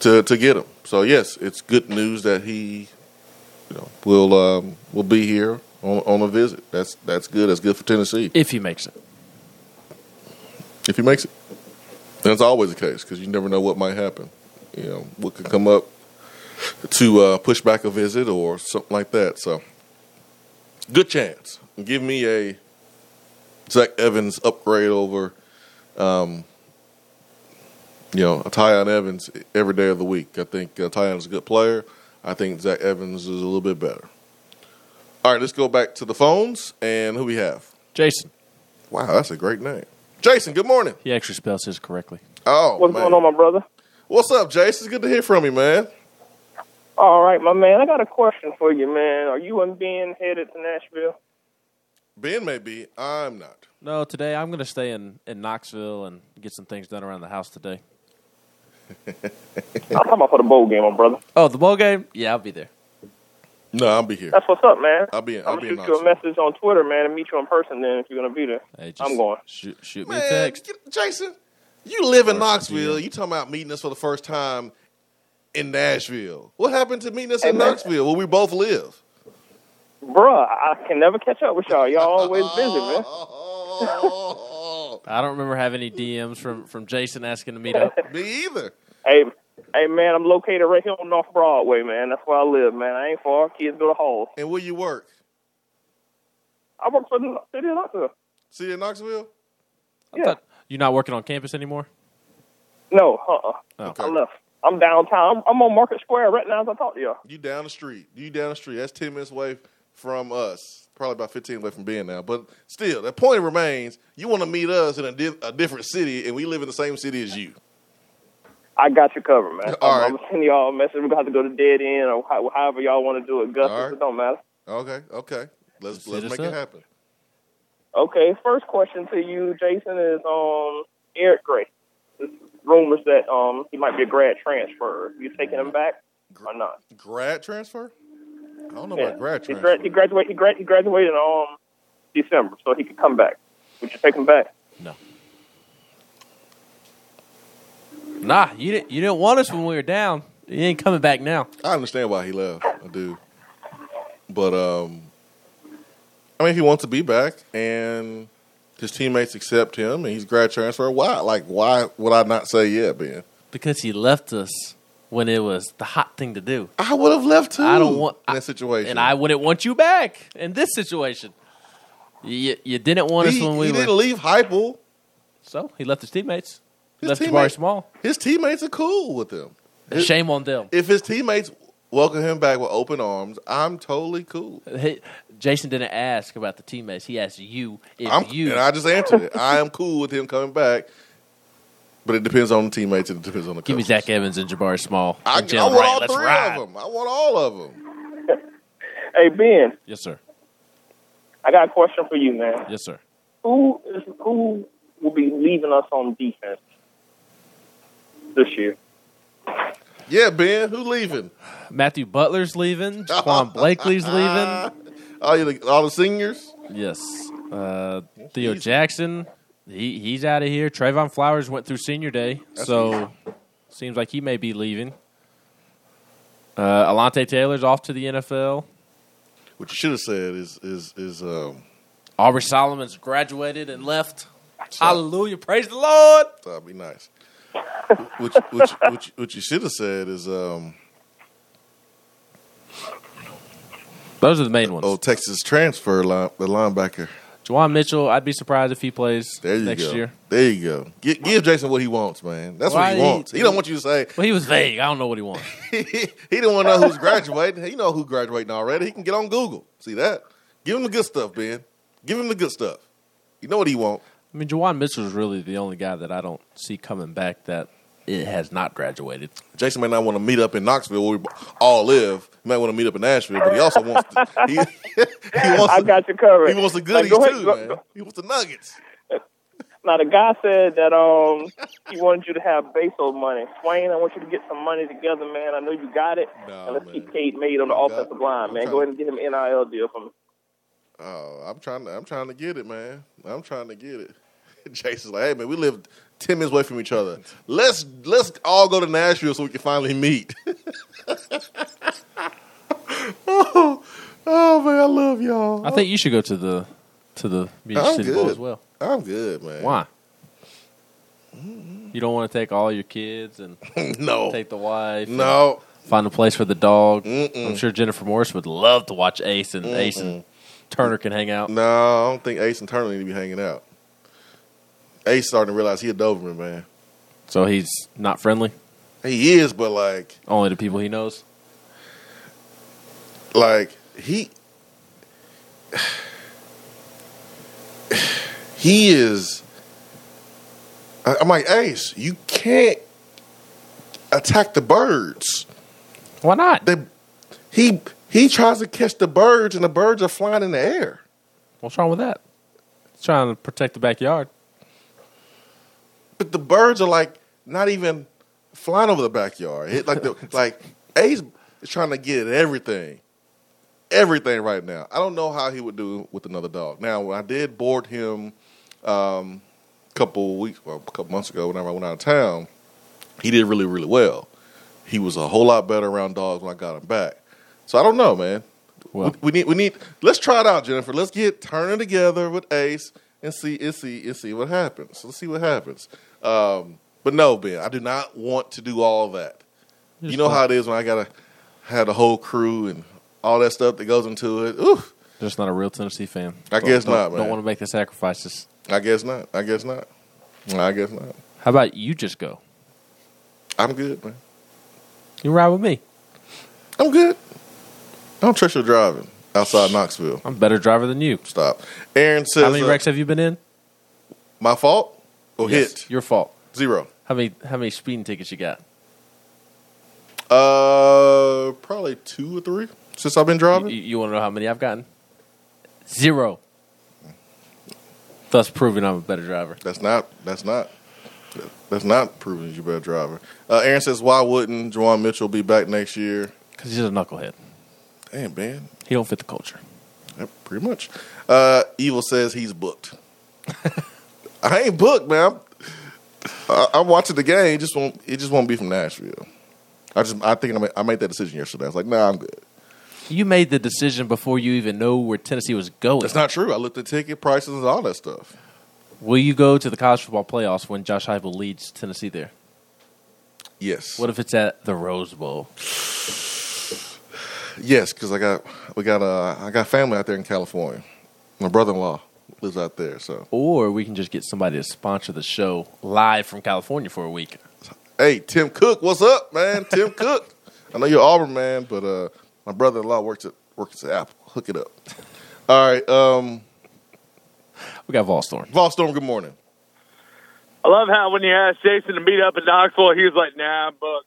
[SPEAKER 2] to to get him. So yes, it's good news that he you know, will um, will be here on, on a visit. That's that's good. That's good for Tennessee
[SPEAKER 3] if he makes it.
[SPEAKER 2] if he makes it. It's always the case because you never know what might happen. You know, what could come up to uh, push back a visit or something like that. So, good chance. Give me a Zach Evans upgrade over, um, you know, a Tiyon Evans every day of the week. I think uh, Tiyon is a good player. I think Zach Evans is a little bit better. All right, let's go back to the phones and who we have.
[SPEAKER 3] Jason.
[SPEAKER 2] Wow, that's a great name. Jason, good morning.
[SPEAKER 3] He actually spells his correctly.
[SPEAKER 2] Oh,
[SPEAKER 6] What's
[SPEAKER 2] man.
[SPEAKER 6] going on, my brother?
[SPEAKER 2] What's up, Jason? It's good to hear from you, man.
[SPEAKER 6] All right, my man. I got a question for you, man. Are you and Ben headed to Nashville?
[SPEAKER 2] Ben may be. I'm not.
[SPEAKER 3] No, today I'm going to stay in, in Knoxville and get some things done around the house today.
[SPEAKER 6] I'm talking about for the bowl game, my brother.
[SPEAKER 3] Oh, the bowl game? Yeah, I'll be there.
[SPEAKER 2] No, I'll be here.
[SPEAKER 6] That's what's up, man.
[SPEAKER 2] I'll be in. I'll
[SPEAKER 6] I'm
[SPEAKER 2] be
[SPEAKER 6] gonna
[SPEAKER 2] in
[SPEAKER 6] shoot you a message on Twitter, man, and meet you in person. Then, if you're gonna be there,
[SPEAKER 3] Hey, just
[SPEAKER 6] I'm going.
[SPEAKER 3] Shoot, shoot me a text.
[SPEAKER 2] get- Jason, you live in Knoxville. You talking about meeting us for the first time in Nashville? What happened to meeting us
[SPEAKER 6] Hey,
[SPEAKER 2] in
[SPEAKER 6] man.
[SPEAKER 2] Knoxville where we both live?
[SPEAKER 6] Bruh, I can never catch up with y'all. Y'all always busy, man.
[SPEAKER 3] I don't remember having any DMs from, from Jason asking to meet up.
[SPEAKER 2] me either.
[SPEAKER 6] Hey, hey, man, I'm located right here on North Broadway, man. That's where I live, man. I ain't far. Kids go to Hall.
[SPEAKER 2] And where you work?
[SPEAKER 6] I work for the city of Knoxville.
[SPEAKER 2] See in Knoxville?
[SPEAKER 3] I
[SPEAKER 6] Yeah.
[SPEAKER 3] thought you're not working on campus anymore?
[SPEAKER 6] No, uh-uh.
[SPEAKER 3] Oh.
[SPEAKER 2] Okay.
[SPEAKER 6] I left. I'm downtown. I'm, I'm on Market Square right now as I talk to y'all.
[SPEAKER 2] You down the street. You down the street. That's 10 minutes away from us. Probably about 15 away from being now. But still, the point remains you want to meet us in a, di- a different city, and we live in the same city as you.
[SPEAKER 6] I got you covered, man.
[SPEAKER 2] All
[SPEAKER 6] I'm,
[SPEAKER 2] right.
[SPEAKER 6] I'm gonna send y'all a message. We're gonna have to go to dead end or how, however y'all want to do it. Gus,
[SPEAKER 2] All right.
[SPEAKER 6] it don't matter.
[SPEAKER 2] Okay, okay. Let's
[SPEAKER 3] Let's
[SPEAKER 2] let's
[SPEAKER 3] hit us
[SPEAKER 2] make it happen.
[SPEAKER 6] Okay, first question to you, Jason, is um Eric Gray. There's rumors that um he might be a grad transfer. You taking him back or not?
[SPEAKER 2] Grad transfer? I don't know
[SPEAKER 6] Yeah.
[SPEAKER 2] about grad
[SPEAKER 6] He,
[SPEAKER 2] transfer.
[SPEAKER 6] gra- he graduated. He, gra- he graduated in um December, so he could come back. Would you take him back?
[SPEAKER 3] No. Nah, you didn't. You didn't want us when we were down. You ain't coming back now.
[SPEAKER 2] I understand why he left. I do. But um I mean if he wants to be back and his teammates accept him and he's grad transfer, why like why would I not say yeah, Ben?
[SPEAKER 3] Because he left us when it was the hot thing to do.
[SPEAKER 2] I would have left too.
[SPEAKER 3] I don't want
[SPEAKER 2] in that situation.
[SPEAKER 3] and I wouldn't want you back in this situation. You, you didn't want
[SPEAKER 2] he,
[SPEAKER 3] us when we
[SPEAKER 2] he
[SPEAKER 3] were.
[SPEAKER 2] didn't leave Heupel.
[SPEAKER 3] So he left his teammates.
[SPEAKER 2] His
[SPEAKER 3] left Jabari
[SPEAKER 2] teammates-
[SPEAKER 3] Small.
[SPEAKER 2] His teammates are cool with him.
[SPEAKER 3] And shame on them.
[SPEAKER 2] If his teammates welcome him back with open arms, I'm totally cool.
[SPEAKER 3] Hey, Jason didn't ask about the teammates. He asked you if
[SPEAKER 2] I'm,
[SPEAKER 3] you.
[SPEAKER 2] and I just answered it. I am cool with him coming back, but it depends on the teammates and it depends on the
[SPEAKER 3] give me. Zach Evans and Jabari Small.
[SPEAKER 2] I,
[SPEAKER 3] and
[SPEAKER 2] I
[SPEAKER 3] Jalen
[SPEAKER 2] want
[SPEAKER 3] Wright.
[SPEAKER 2] all
[SPEAKER 3] Let's
[SPEAKER 2] three
[SPEAKER 3] ride.
[SPEAKER 2] of them. I want all of them.
[SPEAKER 6] Hey Ben,
[SPEAKER 3] Yes, sir.
[SPEAKER 6] I got a question for you, man.
[SPEAKER 3] Yes, sir.
[SPEAKER 6] Who is who will be leaving us on defense this year?
[SPEAKER 2] Yeah, Ben, who leaving?
[SPEAKER 3] Matthew Butler's leaving. Jaquan Blakely's leaving.
[SPEAKER 2] All, you, all the seniors?
[SPEAKER 3] Yes. Uh, Theo Jackson, he he's out of here. Trayvon Flowers went through senior day, so seems like he may be leaving. Uh, Alontae Taylor's off to the NFL.
[SPEAKER 2] What you should have said is is is um
[SPEAKER 3] Aubrey Solomon's graduated and left. Hallelujah. Praise the Lord.
[SPEAKER 2] that'd be nice. what, you- what, you- what, what you should have said is, um,
[SPEAKER 3] Those are the main ones.
[SPEAKER 2] oh, Texas transfer line, the linebacker.
[SPEAKER 3] Juwan Mitchell, I'd be surprised if he plays
[SPEAKER 2] There you
[SPEAKER 3] next
[SPEAKER 2] go.
[SPEAKER 3] year.
[SPEAKER 2] There you go. Give, give Jason what he wants, man. That's what he wants. He don't want you to say
[SPEAKER 3] Well, he was vague. I don't know what he wants.
[SPEAKER 2] he don't want to know who's graduating. He know who's graduating already. He can get on Google. See that? Give him the good stuff, Ben. Give him the good stuff. You know what he want.
[SPEAKER 3] I mean, Juwan Mitchell is really the only guy that I don't see coming back that it has not graduated.
[SPEAKER 2] Jason may not want to meet up in Knoxville where we all live. He might want to meet up in Nashville, but he also wants to, he, he wants
[SPEAKER 6] I got you covered.
[SPEAKER 2] he wants the
[SPEAKER 6] Like,
[SPEAKER 2] goodies
[SPEAKER 6] go ahead,
[SPEAKER 2] too,
[SPEAKER 6] go-
[SPEAKER 2] man.
[SPEAKER 6] go-
[SPEAKER 2] He wants the nuggets.
[SPEAKER 6] Now the guy said that um he wanted you to have Bezos money. Swain, I want you to get some money together, man. I know you got it.
[SPEAKER 2] Nah,
[SPEAKER 6] and let's
[SPEAKER 2] man.
[SPEAKER 6] keep Cade Mays on the
[SPEAKER 2] You got-
[SPEAKER 6] offensive line,
[SPEAKER 2] I'm
[SPEAKER 6] man. Go ahead and get him an NIL deal for me.
[SPEAKER 2] Oh, I'm trying to I'm trying to get it, man. I'm trying to get it. Jason's like, hey man, we live ten minutes away from each other. Let's let's all go to Nashville so we can finally meet. oh, oh man, I love y'all.
[SPEAKER 3] I think you should go to the to the Music
[SPEAKER 2] I'm
[SPEAKER 3] City
[SPEAKER 2] good.
[SPEAKER 3] as well.
[SPEAKER 2] I'm good, man.
[SPEAKER 3] Why? You don't want to take all your kids and
[SPEAKER 2] no,
[SPEAKER 3] take the wife.
[SPEAKER 2] no.
[SPEAKER 3] Find a place for the dog.
[SPEAKER 2] Mm-mm.
[SPEAKER 3] I'm sure Jennifer Morris would love to watch Ace and Ace and Turner can hang out.
[SPEAKER 2] No, I don't think Ace and Turner need to be hanging out. Ace starting to realize he a Doberman, man.
[SPEAKER 3] So he's not friendly.
[SPEAKER 2] He is, but like,
[SPEAKER 3] Only to people he knows.
[SPEAKER 2] like he, he is. I'm like Ace. You can't attack the birds.
[SPEAKER 3] Why not?
[SPEAKER 2] They, he he tries to catch the birds, and the birds are flying in the air.
[SPEAKER 3] What's wrong with that? He's trying to protect the backyard.
[SPEAKER 2] But the birds are like not even flying over the backyard. It, like the like Ace is trying to get at everything, everything right now. I don't know how he would do with another dog. Now, when I did board him um, a couple weeks, well, a couple months ago, whenever I went out of town, he did really, really well. He was a whole lot better around dogs when I got him back. So I don't know, man.
[SPEAKER 3] Well,
[SPEAKER 2] we, we need we need let's try it out, Jennifer. Let's get turning together with Ace and see and see and see what happens. Let's see what happens. Um, but no, Ben, I do not want to do all that. You know how it is when I gotta have the whole crew and all that stuff that goes into it. Ooh,
[SPEAKER 3] just not a real Tennessee fan.
[SPEAKER 2] I
[SPEAKER 3] Don't-
[SPEAKER 2] guess
[SPEAKER 3] don't-
[SPEAKER 2] not, man.
[SPEAKER 3] Don't want to make the sacrifices.
[SPEAKER 2] I guess not. I guess not. I guess not.
[SPEAKER 3] How about you just go?
[SPEAKER 2] I'm good, man.
[SPEAKER 3] You ride with me.
[SPEAKER 2] I'm good. I don't trust your driving outside Knoxville.
[SPEAKER 3] I'm a better driver than you.
[SPEAKER 2] Stop. Aaron says,
[SPEAKER 3] How many
[SPEAKER 2] uh,
[SPEAKER 3] wrecks have you been in?
[SPEAKER 2] my fault or
[SPEAKER 3] Yes,
[SPEAKER 2] hit
[SPEAKER 3] Your fault.
[SPEAKER 2] zero.
[SPEAKER 3] How many how many speeding tickets you got?
[SPEAKER 2] Uh, probably two or three since I've been driving.
[SPEAKER 3] You, want to know how many I've gotten? Zero. Thus proving I'm a better driver.
[SPEAKER 2] That's not. That's not. That's not proving you're a better driver. Uh, Aaron says, "Why wouldn't Juwan Mitchell be back next year?"
[SPEAKER 3] Because he's a knucklehead.
[SPEAKER 2] Damn, man,
[SPEAKER 3] He don't fit the culture.
[SPEAKER 2] Yep, pretty much. Uh, Evil says he's booked. I ain't booked, man. I'm, I, I'm watching the game. Just won't. It just won't be from Nashville. I just. I think I made, I made that decision yesterday. I was like, Nah, I'm good.
[SPEAKER 3] You made the decision before you even know where Tennessee was going.
[SPEAKER 2] That's not true. I looked at ticket prices and all that stuff.
[SPEAKER 3] Will you go to the college football playoffs when Josh Heupel leads Tennessee there?
[SPEAKER 2] Yes.
[SPEAKER 3] What if it's at the Rose Bowl?
[SPEAKER 2] Yes, because I got we got uh I got family out there in California. My brother-in-law lives out there, so
[SPEAKER 3] Or we can just get somebody to sponsor the show live from California for a week.
[SPEAKER 2] hey, Tim Cook, what's up, man? Tim Cook. I know you're Auburn man, but uh, my brother-in-law works at works at Apple. Hook it up. All right, um,
[SPEAKER 3] We got Volstorm.
[SPEAKER 2] Volstorm. Good morning.
[SPEAKER 7] I love how when you asked Jason to meet up in Knoxville, he was like, "Nah, I'm booked."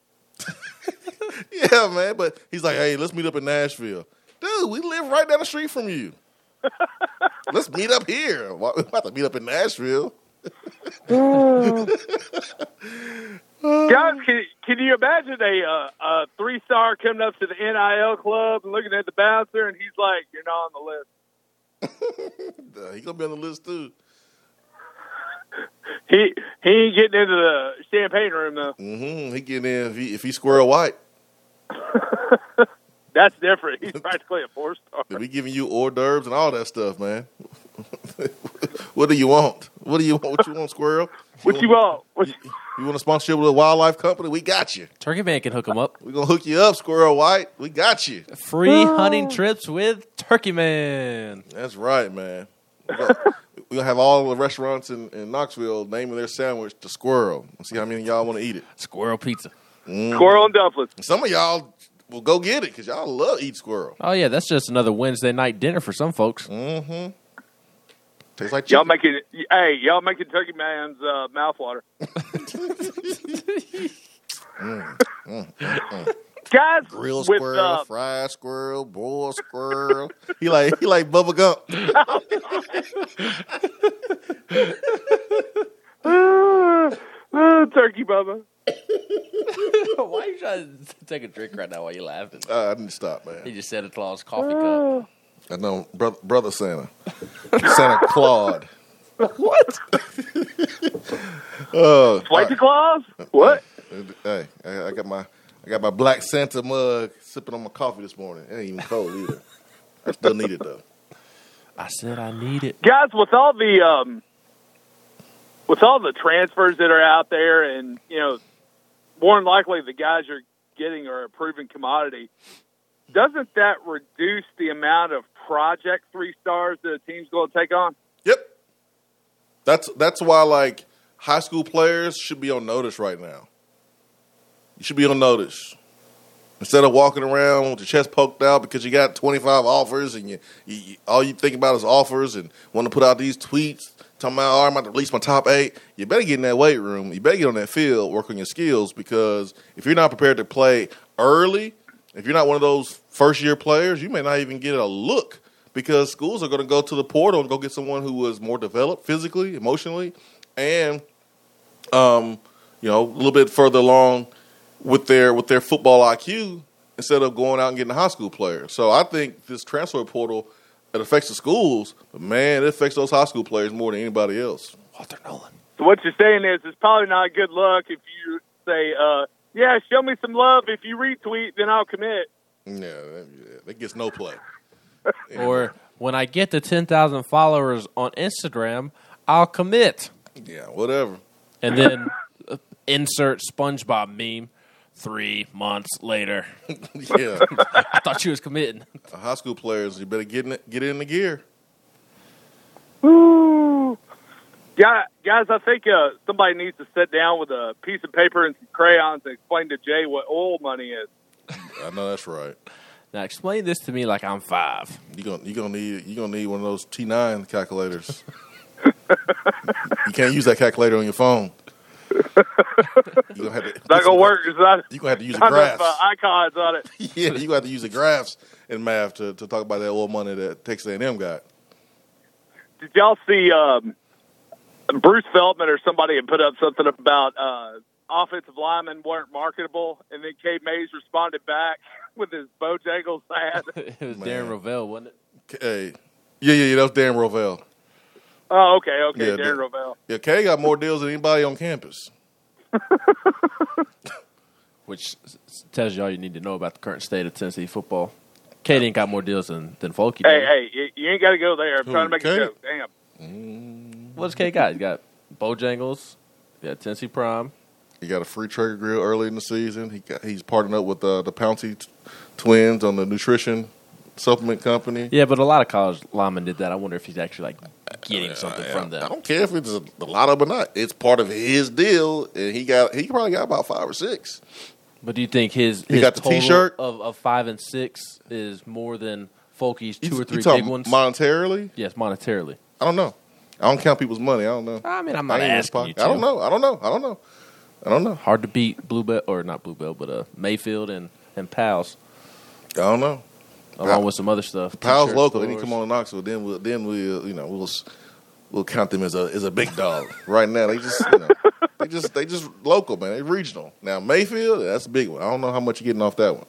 [SPEAKER 2] Yeah, man, but he's like, hey, let's meet up in Nashville, dude. We live right down the street from you. let's meet up here. Why- We have to meet up in Nashville.
[SPEAKER 7] Guys, can, can you imagine a, uh, a three star coming up to the NIL club and looking at the bouncer, and he's like, "You're not on the list."
[SPEAKER 2] Uh, he gonna be on the list too.
[SPEAKER 7] He he ain't getting into the champagne room though.
[SPEAKER 2] Mm-hmm. He getting in if he if he's squirrel white.
[SPEAKER 7] That's different. He's practically a four star.
[SPEAKER 2] They be giving you hors d'oeuvres and all that stuff, man. what do you want? What do you want? What you want, squirrel?
[SPEAKER 7] What you want? What you,
[SPEAKER 2] You want a sponsorship with a wildlife company? We got you.
[SPEAKER 3] Turkey Man can hook them up.
[SPEAKER 2] We're gonna hook you up, Squirrel White. We got you.
[SPEAKER 3] Free hunting trips with Turkey Man.
[SPEAKER 2] That's right, man. We gonna, gonna have all the restaurants in, in Knoxville naming their sandwich the Squirrel. Let's see how many of y'all want to eat it.
[SPEAKER 3] Squirrel pizza. Mm.
[SPEAKER 7] Squirrel and dumplings.
[SPEAKER 2] Some of y'all will go get it because y'all love eat squirrel.
[SPEAKER 3] Oh yeah, that's just another Wednesday night dinner for some folks.
[SPEAKER 2] Mm-hmm. Tastes like
[SPEAKER 7] Y'all
[SPEAKER 2] chicken.
[SPEAKER 7] making hey, y'all making Turkey Man's uh, mouth water. Mm, mm, Guys,
[SPEAKER 2] Grilled
[SPEAKER 7] with
[SPEAKER 2] squirrel,
[SPEAKER 7] uh,
[SPEAKER 2] fried squirrel, boiled squirrel. he like he like Bubba Gump.
[SPEAKER 7] uh, Turkey Bubba.
[SPEAKER 3] Why are you trying to take a drink right now while you're laughing?
[SPEAKER 2] Uh, I didn't stop, man.
[SPEAKER 3] He just Santa Claus coffee cup.
[SPEAKER 2] I know, brother, brother Santa, Santa Claude.
[SPEAKER 3] What?
[SPEAKER 2] Oh,
[SPEAKER 7] Santa Claus? What?
[SPEAKER 2] Hey, I, I got my I got my black Santa mug sipping on my coffee this morning. It ain't even cold either. I still need it though.
[SPEAKER 3] I said I need it.
[SPEAKER 7] Guys, with all the um, with all the transfers that are out there, and you know, more than likely the guys you're getting are a proven commodity. Doesn't that reduce the amount of project three stars that a team's going to take on?
[SPEAKER 2] Yep. That's that's why like high school players should be on notice right now. Should be on notice. Instead of walking around with your chest poked out because you got 25 offers and you, you, you- all you think about is offers and want to put out these tweets talking about, oh, I'm about to release my top eight. You better get in that weight room. You better get on that field, work on your skills because if you're not prepared to play early, if you're not one of those first year players, you may not even get a look because schools are going to go to the portal and go get someone who was more developed physically, emotionally, and um, you know, a little bit further along with their with their football IQ instead of going out and getting a high school player. So I think this transfer portal it affects the schools, but man, it affects those high school players more than anybody else.
[SPEAKER 3] Walter Nolan.
[SPEAKER 7] So what you're saying is, it's probably not good luck if you say, uh, "Yeah, show me some love. If you retweet, then I'll commit."
[SPEAKER 2] Yeah, that, that gets no play.
[SPEAKER 3] Or when I get to 10,000 followers on Instagram, I'll commit.
[SPEAKER 2] yeah, whatever.
[SPEAKER 3] And then uh, insert SpongeBob meme three months later.
[SPEAKER 2] yeah,
[SPEAKER 3] I thought you was committing.
[SPEAKER 2] high school players, you better get in it, get in the gear.
[SPEAKER 7] Woo. Guy- guys, I think uh, somebody needs to sit down with a piece of paper and some crayons and explain to Jay what oil money is.
[SPEAKER 2] I know that's right.
[SPEAKER 3] Now explain this to me like I'm five.
[SPEAKER 2] You gonna you gonna need you gonna need one of those T nine calculators. you can't use that calculator on your phone. You gonna have to.
[SPEAKER 7] It's not gonna work. It's not,
[SPEAKER 2] You gonna have to use the
[SPEAKER 7] not
[SPEAKER 2] graphs.
[SPEAKER 7] enough uh, icons on it.
[SPEAKER 2] yeah, you gonna have to use the graphs in math to, to talk about that oil money that Texas A and M got.
[SPEAKER 7] Did y'all see um, Bruce Feldman or somebody had put up something about uh, offensive linemen weren't marketable, and then Cade Mays responded back with his Bojangles ad.
[SPEAKER 3] it was
[SPEAKER 2] Man.
[SPEAKER 3] Darren Rovell, wasn't it?
[SPEAKER 2] Hey, yeah, yeah, yeah. That was Dan Rovell.
[SPEAKER 7] Oh, okay, okay,
[SPEAKER 2] Yeah,
[SPEAKER 7] Darren
[SPEAKER 2] the-
[SPEAKER 7] Rovell.
[SPEAKER 2] Yeah, K got more deals than anybody on campus.
[SPEAKER 3] Which s- s- tells you all you need to know about the current state of Tennessee football. Cade ain't got more deals than, than Folky.
[SPEAKER 7] Hey,
[SPEAKER 3] does.
[SPEAKER 7] hey, you, you ain't got to go there. I'm
[SPEAKER 2] Who,
[SPEAKER 7] trying to make
[SPEAKER 2] Cade?
[SPEAKER 7] a joke. Damn.
[SPEAKER 3] What's Cade got? He got Bojangles. He got Tennessee Prime.
[SPEAKER 2] He got a free Traeger grill early in the season. He got he's partnered up with uh, the Pouncey t- twins on the nutrition supplement company.
[SPEAKER 3] Yeah, but a lot of college linemen did that. I wonder if he's actually like getting something
[SPEAKER 2] I-
[SPEAKER 3] from them.
[SPEAKER 2] I don't care if it's a, a lot of them or not. It's part of his deal, and he got he probably got about five or six.
[SPEAKER 3] But do you think his,
[SPEAKER 2] He
[SPEAKER 3] his
[SPEAKER 2] got the T-shirt?
[SPEAKER 3] of, of five and six is more than Folky's two
[SPEAKER 2] You-
[SPEAKER 3] or three big ones?
[SPEAKER 2] monetarily.
[SPEAKER 3] yes, monetarily.
[SPEAKER 2] I don't know. I don't count people's money. I don't know.
[SPEAKER 3] I mean, I'm not
[SPEAKER 2] in
[SPEAKER 3] asking you to.
[SPEAKER 2] I don't know. I don't know. I don't know. I don't know.
[SPEAKER 3] Hard to beat Bluebell or not Bluebell, but uh, Mayfield and and Pals,
[SPEAKER 2] I don't know.
[SPEAKER 3] Along
[SPEAKER 2] Pal-
[SPEAKER 3] with some other stuff.
[SPEAKER 2] Powell's
[SPEAKER 3] T-shirt
[SPEAKER 2] local. Then he
[SPEAKER 3] stores.
[SPEAKER 2] come on to Knoxville. Then we'll then we'll you know we'll we'll count them as a as a big dog. right now they just you know they just they just local man. They regional. Now Mayfield that's a big one. I don't know how much you're getting off that one.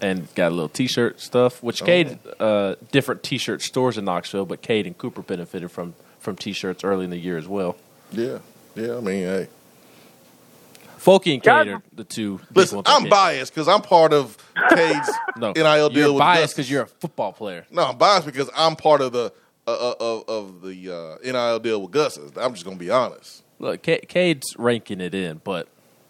[SPEAKER 3] and got a little T-shirt stuff. Which
[SPEAKER 2] Oh.
[SPEAKER 3] Cade, uh, different T-shirt stores in Knoxville, but Cade and Cooper benefited from from T-shirts early in the year as well.
[SPEAKER 2] Yeah, yeah. I mean, hey,
[SPEAKER 3] Folky and
[SPEAKER 7] God.
[SPEAKER 3] Cade are the two. big
[SPEAKER 2] listen,
[SPEAKER 3] ones on
[SPEAKER 2] I'm
[SPEAKER 3] Cade.
[SPEAKER 2] biased because I'm part of Cade's
[SPEAKER 3] No,
[SPEAKER 2] NIL deal.
[SPEAKER 3] you're
[SPEAKER 2] with
[SPEAKER 3] biased
[SPEAKER 2] Gus.
[SPEAKER 3] because you're a football player.
[SPEAKER 2] no, I'm biased because I'm part of the uh, uh, of of the uh, NIL deal with Gus. I'm just gonna be honest.
[SPEAKER 3] Look, Ca- Cade's ranking it in, but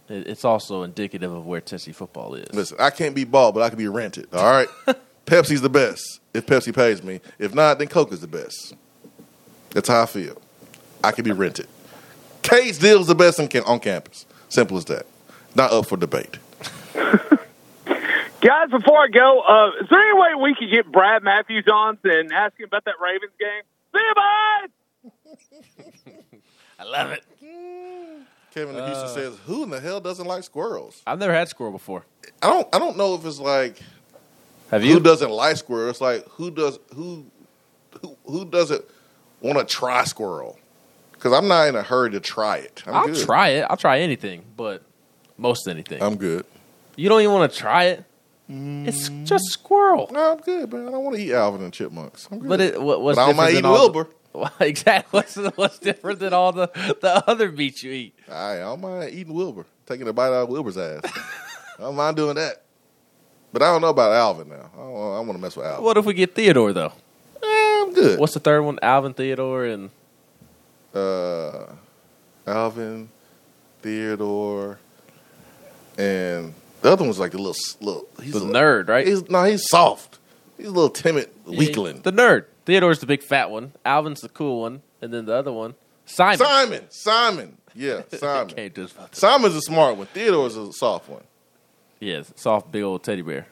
[SPEAKER 3] it- it's also indicative of where Tennessee football is.
[SPEAKER 2] Listen, I can't be bought, but I can be rented. All right. Pepsi's the best if Pepsi pays me. If not, then Coke is the best. That's how I feel. I can be rented. Cade's deal's the best on, cam- on campus. Simple as that. Not up for debate.
[SPEAKER 7] Guys, before I go, uh, is there any way we could get Brad Matthews on and ask him about that Ravens game? See you, boys!
[SPEAKER 3] I love it.
[SPEAKER 2] Kevin in Houston says, "Who in the hell doesn't like squirrels?"
[SPEAKER 3] I've never had squirrel before.
[SPEAKER 2] I don't. I don't know if it's like
[SPEAKER 3] Have
[SPEAKER 2] who
[SPEAKER 3] you?
[SPEAKER 2] doesn't like squirrels? It's like who does who who who doesn't want to try squirrel? Because I'm not in a hurry to try it. I'm
[SPEAKER 3] I'll
[SPEAKER 2] good.
[SPEAKER 3] try it. I'll try anything, but most anything.
[SPEAKER 2] I'm good.
[SPEAKER 3] you don't even want to try it. It's just squirrel.
[SPEAKER 2] No, I'm good, man. I don't want to eat Alvin and chipmunks. I'm good.
[SPEAKER 3] But it, what, what's
[SPEAKER 2] But I don't mind
[SPEAKER 3] different than
[SPEAKER 2] eating
[SPEAKER 3] all
[SPEAKER 2] Wilbur.
[SPEAKER 3] The, exactly. What's, what's different than all the, the other meat you eat?
[SPEAKER 2] I, I don't mind eating Wilbur, taking a bite out of Wilbur's ass. I don't mind doing that. But I don't know about Alvin now. I don't, I want to mess with Alvin.
[SPEAKER 3] What if we get Theodore though?
[SPEAKER 2] Eh, I'm good.
[SPEAKER 3] What's the third one? Alvin, Theodore, and
[SPEAKER 2] uh, Alvin, Theodore, and the other one's like the little little. He's
[SPEAKER 3] the
[SPEAKER 2] a,
[SPEAKER 3] nerd, right?
[SPEAKER 2] He's no, he's soft. He's a little timid weakling.
[SPEAKER 3] The nerd. Theodore's the big fat one. Alvin's the cool one, and then the other one, Simon.
[SPEAKER 2] Simon, Simon, yeah, Simon.
[SPEAKER 3] Can't do.
[SPEAKER 2] Simon's a smart one. Theodore's a soft one.
[SPEAKER 3] Yes, soft, big old teddy bear.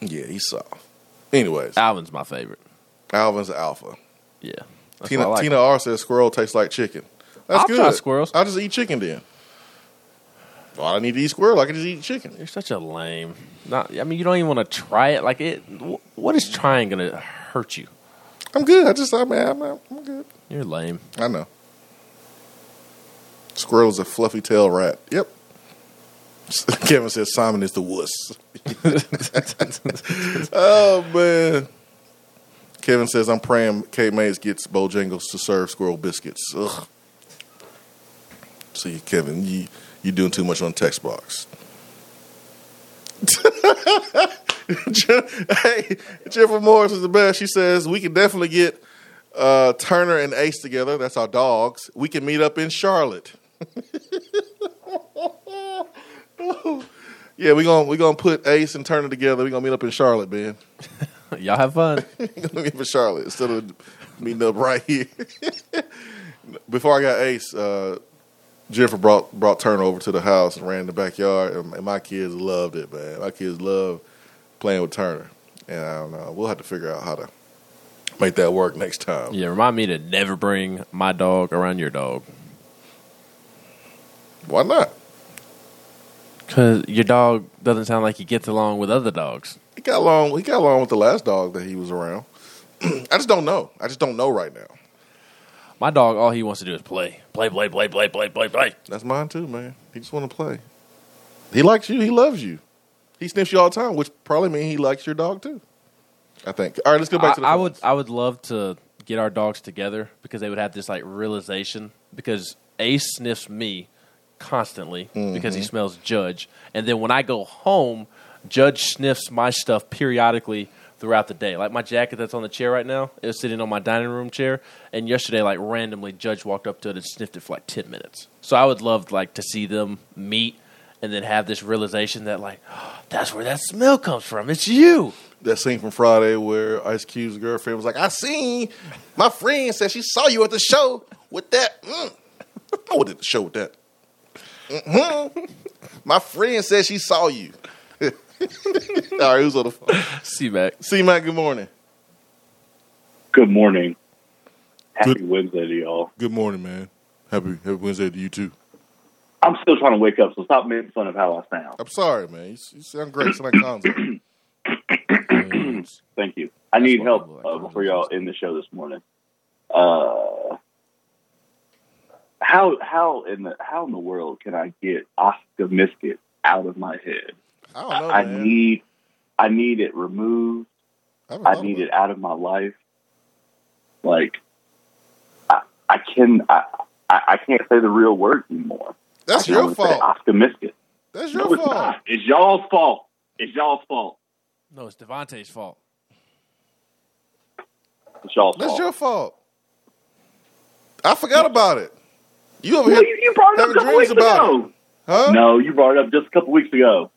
[SPEAKER 2] Yeah, he's soft. Anyways,
[SPEAKER 3] Alvin's my favorite.
[SPEAKER 2] Alvin's an alpha.
[SPEAKER 3] Yeah. That's
[SPEAKER 2] Tina
[SPEAKER 3] like.
[SPEAKER 2] Tina R says squirrel tastes like chicken. That's
[SPEAKER 3] I'll
[SPEAKER 2] good.
[SPEAKER 3] try squirrels.
[SPEAKER 2] I'll just eat chicken then. Well, I need to eat squirrel. I can just eat chicken.
[SPEAKER 3] You're such a lame. Not. I mean, you don't even want to try it. Like it. What is trying going to hurt you?
[SPEAKER 2] I'm good. I just, I'm, I'm, I'm good.
[SPEAKER 3] You're lame.
[SPEAKER 2] I know. Squirrel's a fluffy tail rat. Yep. Kevin says Simon is the wuss. oh man. Kevin says I'm praying Cade Mays gets Bojangles to serve squirrel biscuits. Ugh. See, Kevin, you you're doing too much on text box. hey, Jennifer Morris is the best. She says we can definitely get uh, Turner and Ace together. That's our dogs. We can meet up in Charlotte. yeah, we're gonna we gonna put Ace and Turner together. We're gonna meet up in Charlotte, man.
[SPEAKER 3] Y'all have fun.
[SPEAKER 2] Gonna up in Charlotte instead of meeting up right here. Before I got Ace, uh, Jennifer brought brought Turner over to the house and ran in the backyard, and, and my kids loved it, man. My kids love playing with Turner, and I don't know. We'll have to figure out how to make that work next time.
[SPEAKER 3] yeah. Remind me to never bring my dog around your dog.
[SPEAKER 2] Why not?
[SPEAKER 3] Because your dog doesn't sound like he gets along with other dogs.
[SPEAKER 2] He got along. He got along with the last dog that he was around. I just don't know. I just don't know right now.
[SPEAKER 3] My dog, all he wants to do is play. Play, play, play, play, play, play, play.
[SPEAKER 2] That's mine too, man. He just want to play. He likes you. He loves you. He sniffs you all the time, which probably means he likes your dog too. I think. All right, let's go back
[SPEAKER 3] I,
[SPEAKER 2] to the.
[SPEAKER 3] I
[SPEAKER 2] phones.
[SPEAKER 3] would I would love to get our dogs together because they would have this like realization because Ace sniffs me constantly mm-hmm. because he smells Judge, and then when I go home, Judge sniffs my stuff periodically throughout the day. Like my jacket that's on the chair right now, was sitting on my dining room chair, and yesterday like randomly Judge walked up to it and sniffed it for like ten minutes. So I would love like to see them meet. And then have this realization that, like, that's where that smell comes from. It's you.
[SPEAKER 2] that scene from Friday where Ice Cube's girlfriend was like, "I seen my friend said she saw you at the show with that. Mm. I went to the show with that. hmm My friend said she saw you. All right, who's on the phone?
[SPEAKER 3] See back.
[SPEAKER 2] C Mac, good morning.
[SPEAKER 8] Good morning. Happy
[SPEAKER 2] Good-
[SPEAKER 8] Wednesday to y'all.
[SPEAKER 2] Good morning, man. Happy Happy Wednesday to you too.
[SPEAKER 8] I'm still trying to wake up, so stop making fun of how I sound.
[SPEAKER 2] I'm sorry, man. You, you sound great. You sound like
[SPEAKER 8] Thank you. I need help
[SPEAKER 3] I like.
[SPEAKER 8] uh, before y'all in the show this morning. Uh, how how in the how in the world can I get Oscar Miskit out of my head?
[SPEAKER 2] I don't know,
[SPEAKER 8] I
[SPEAKER 2] man.
[SPEAKER 8] need I need it removed.
[SPEAKER 2] haven't
[SPEAKER 8] I need it out of my life. Like I I can I I, I can't say the real word anymore.
[SPEAKER 2] That's your fault.
[SPEAKER 8] Oscar Miskit.
[SPEAKER 2] That's your
[SPEAKER 8] No, it's
[SPEAKER 2] fault.
[SPEAKER 8] not. It's y'all's fault. It's y'all's fault.
[SPEAKER 3] No, it's Devontae's fault.
[SPEAKER 8] It's y'all's
[SPEAKER 2] That's
[SPEAKER 8] fault.
[SPEAKER 2] your fault. I forgot about it. You over
[SPEAKER 8] Well,
[SPEAKER 2] here
[SPEAKER 8] you, you brought it up a couple weeks ago.
[SPEAKER 2] it, huh?
[SPEAKER 8] No, you brought it up just a couple weeks ago.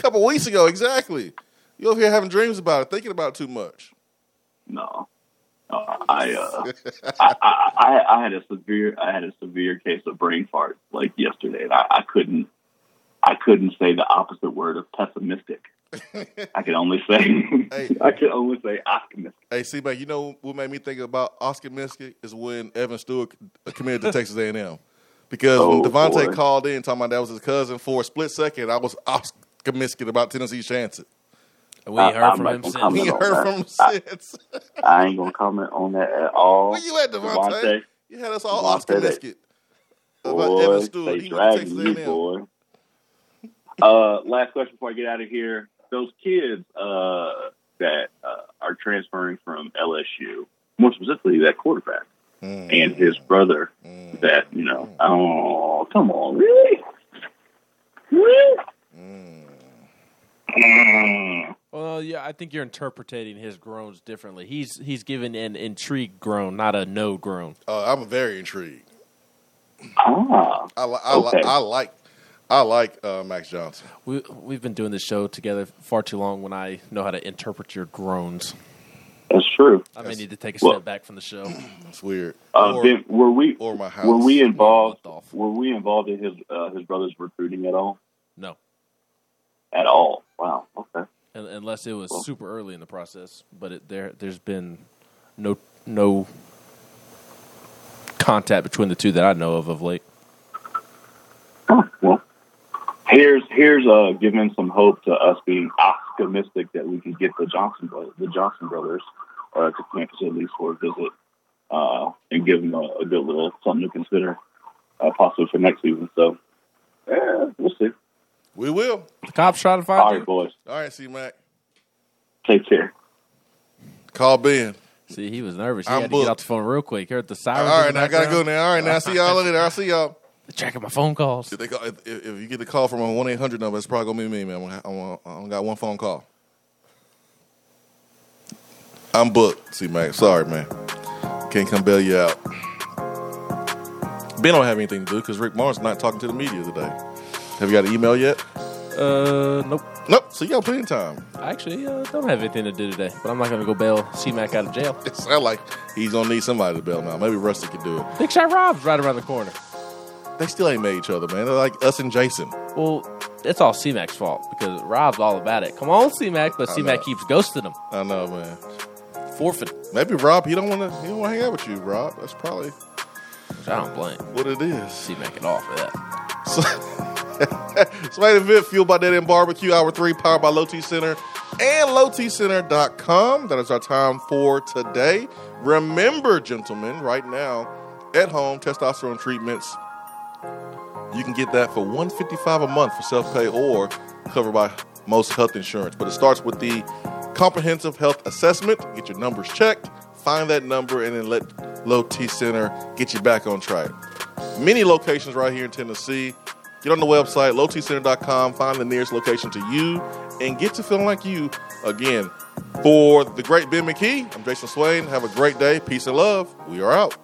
[SPEAKER 2] A couple weeks ago, exactly. You over here having dreams about it, thinking about it too much.
[SPEAKER 8] No, I, uh, I, I, I, I had a severe, I had a severe case of brain fart like yesterday, and I, I couldn't, I couldn't say the opposite word of pessimistic. I can only say,
[SPEAKER 2] Hey.
[SPEAKER 8] I can only say optimistic.
[SPEAKER 2] Hey, see, man, you know what made me think about Oscar Miskett is when Evan Stewart committed to Texas A&M. Because when
[SPEAKER 8] Oh,
[SPEAKER 2] Devontae
[SPEAKER 8] boy.
[SPEAKER 2] called in talking about that was his cousin for a split second, I was Oscar Miskett about Tennessee's chances.
[SPEAKER 3] We ain't heard
[SPEAKER 8] I-
[SPEAKER 3] from him since.
[SPEAKER 2] We
[SPEAKER 8] comment
[SPEAKER 2] ain't
[SPEAKER 8] on
[SPEAKER 2] heard from him
[SPEAKER 8] I-
[SPEAKER 2] since.
[SPEAKER 8] I ain't gonna comment on that at all.
[SPEAKER 2] Where you at, Devontae?
[SPEAKER 8] Devontae,
[SPEAKER 2] You had us all
[SPEAKER 8] Devontae,
[SPEAKER 2] Oscar
[SPEAKER 8] that-
[SPEAKER 2] Miskett about Evan
[SPEAKER 8] boy,
[SPEAKER 2] Stewart.
[SPEAKER 8] they
[SPEAKER 2] He went to Texas
[SPEAKER 8] dragging you, boy. Uh, last question before I get out of here. Those kids uh, that uh, are transferring from LSU, more specifically that quarterback
[SPEAKER 2] Mm,
[SPEAKER 8] and his brother,
[SPEAKER 2] mm,
[SPEAKER 8] that you know, oh come on, really, really.
[SPEAKER 2] Mm.
[SPEAKER 3] Well, yeah, I think you're interpreting his groans differently. He's he's given an intrigued groan, not a no groan.
[SPEAKER 2] Uh, I'm very intrigued.
[SPEAKER 8] Ah,
[SPEAKER 2] I, li- I,
[SPEAKER 8] Okay.
[SPEAKER 2] li- I like I like uh, Max Johnson.
[SPEAKER 3] We we've been doing this show together far too long. When I know how to interpret your groans,
[SPEAKER 8] that's true.
[SPEAKER 3] I may need to take a
[SPEAKER 8] Well-
[SPEAKER 3] step back from the show.
[SPEAKER 2] That's weird.
[SPEAKER 8] Uh,
[SPEAKER 2] or,
[SPEAKER 8] Ben, were we
[SPEAKER 2] or my house.
[SPEAKER 8] were we involved? Were we involved in his uh, his brother's recruiting at all?
[SPEAKER 3] No,
[SPEAKER 8] At all? Wow. Okay.
[SPEAKER 3] Un- unless it was
[SPEAKER 8] Well.
[SPEAKER 3] super early in the process. But it, there there's been no no contact between the two that I know of of late.
[SPEAKER 8] Huh, well, here's here's uh giving some hope to us being optimistic that we can get the Johnson brothers, the Johnson brothers, uh, to campus at least for a visit, uh, and give them a, a good little something to consider, uh, possibly for next season. So, yeah, we'll see.
[SPEAKER 2] We will.
[SPEAKER 3] The cops trying to find
[SPEAKER 8] All
[SPEAKER 3] you.
[SPEAKER 8] right, boys,
[SPEAKER 2] All right, C Mac.
[SPEAKER 8] take care.
[SPEAKER 2] Call Ben.
[SPEAKER 3] See, he was nervous. He
[SPEAKER 2] I'm
[SPEAKER 3] had to get off
[SPEAKER 2] booked.
[SPEAKER 3] the phone real quick. Heard the
[SPEAKER 2] All
[SPEAKER 3] sirens.
[SPEAKER 2] right,
[SPEAKER 3] in the
[SPEAKER 2] now I gotta go now. All right, now see y'all later. I'll see y'all.
[SPEAKER 3] Checking my phone calls.
[SPEAKER 2] If, they call, if, if you get the call from a one eight hundred number, it's probably gonna be me, man. I'm gonna, I'm gonna, I only got one phone call. I'm booked. See, Mac. Sorry, man. Can't come bail you out. Ben don't have anything to do because Rick Martin's not talking to the media today. Have you got an email yet?
[SPEAKER 3] Uh, nope.
[SPEAKER 2] Nope. So you got plenty of time.
[SPEAKER 3] I actually uh, don't have anything to do today, but I'm not going to go bail C Mac out of jail.
[SPEAKER 2] It sounds like he's gonna need somebody to bail him out. Maybe Rusty could do it.
[SPEAKER 3] Big Shot Rob's right around the corner.
[SPEAKER 2] They still ain't met each other, man. They're like us and Jason.
[SPEAKER 3] Well, it's all C Mac's fault because Rob's all about it. Come on, C Mac, but C Mac keeps ghosting him.
[SPEAKER 2] I know, man.
[SPEAKER 3] Forfeit.
[SPEAKER 2] Maybe Rob, he don't want to. He don't want to hang out with you, Rob. That's probably
[SPEAKER 3] Which I don't blame
[SPEAKER 2] what it is.
[SPEAKER 3] C Mac at all for that.
[SPEAKER 2] So, Swain event fueled by Dead End Barbecue, hour three, powered by Low T Center and lowtcenter.com. That is our time for today. Remember, gentlemen, right now at home, testosterone treatments. You can get that for 155 a month for self-pay or covered by most health insurance. But it starts with the comprehensive health assessment. Get your numbers checked, find that number, and then let Low T Center get you back on track many locations right here in Tennessee. Get on the website, lowtcenter.com, find the nearest location to you, and get to feeling like you again. For the great Ben McKee, I'm Jason Swain. Have a great day. Peace and love. We are out.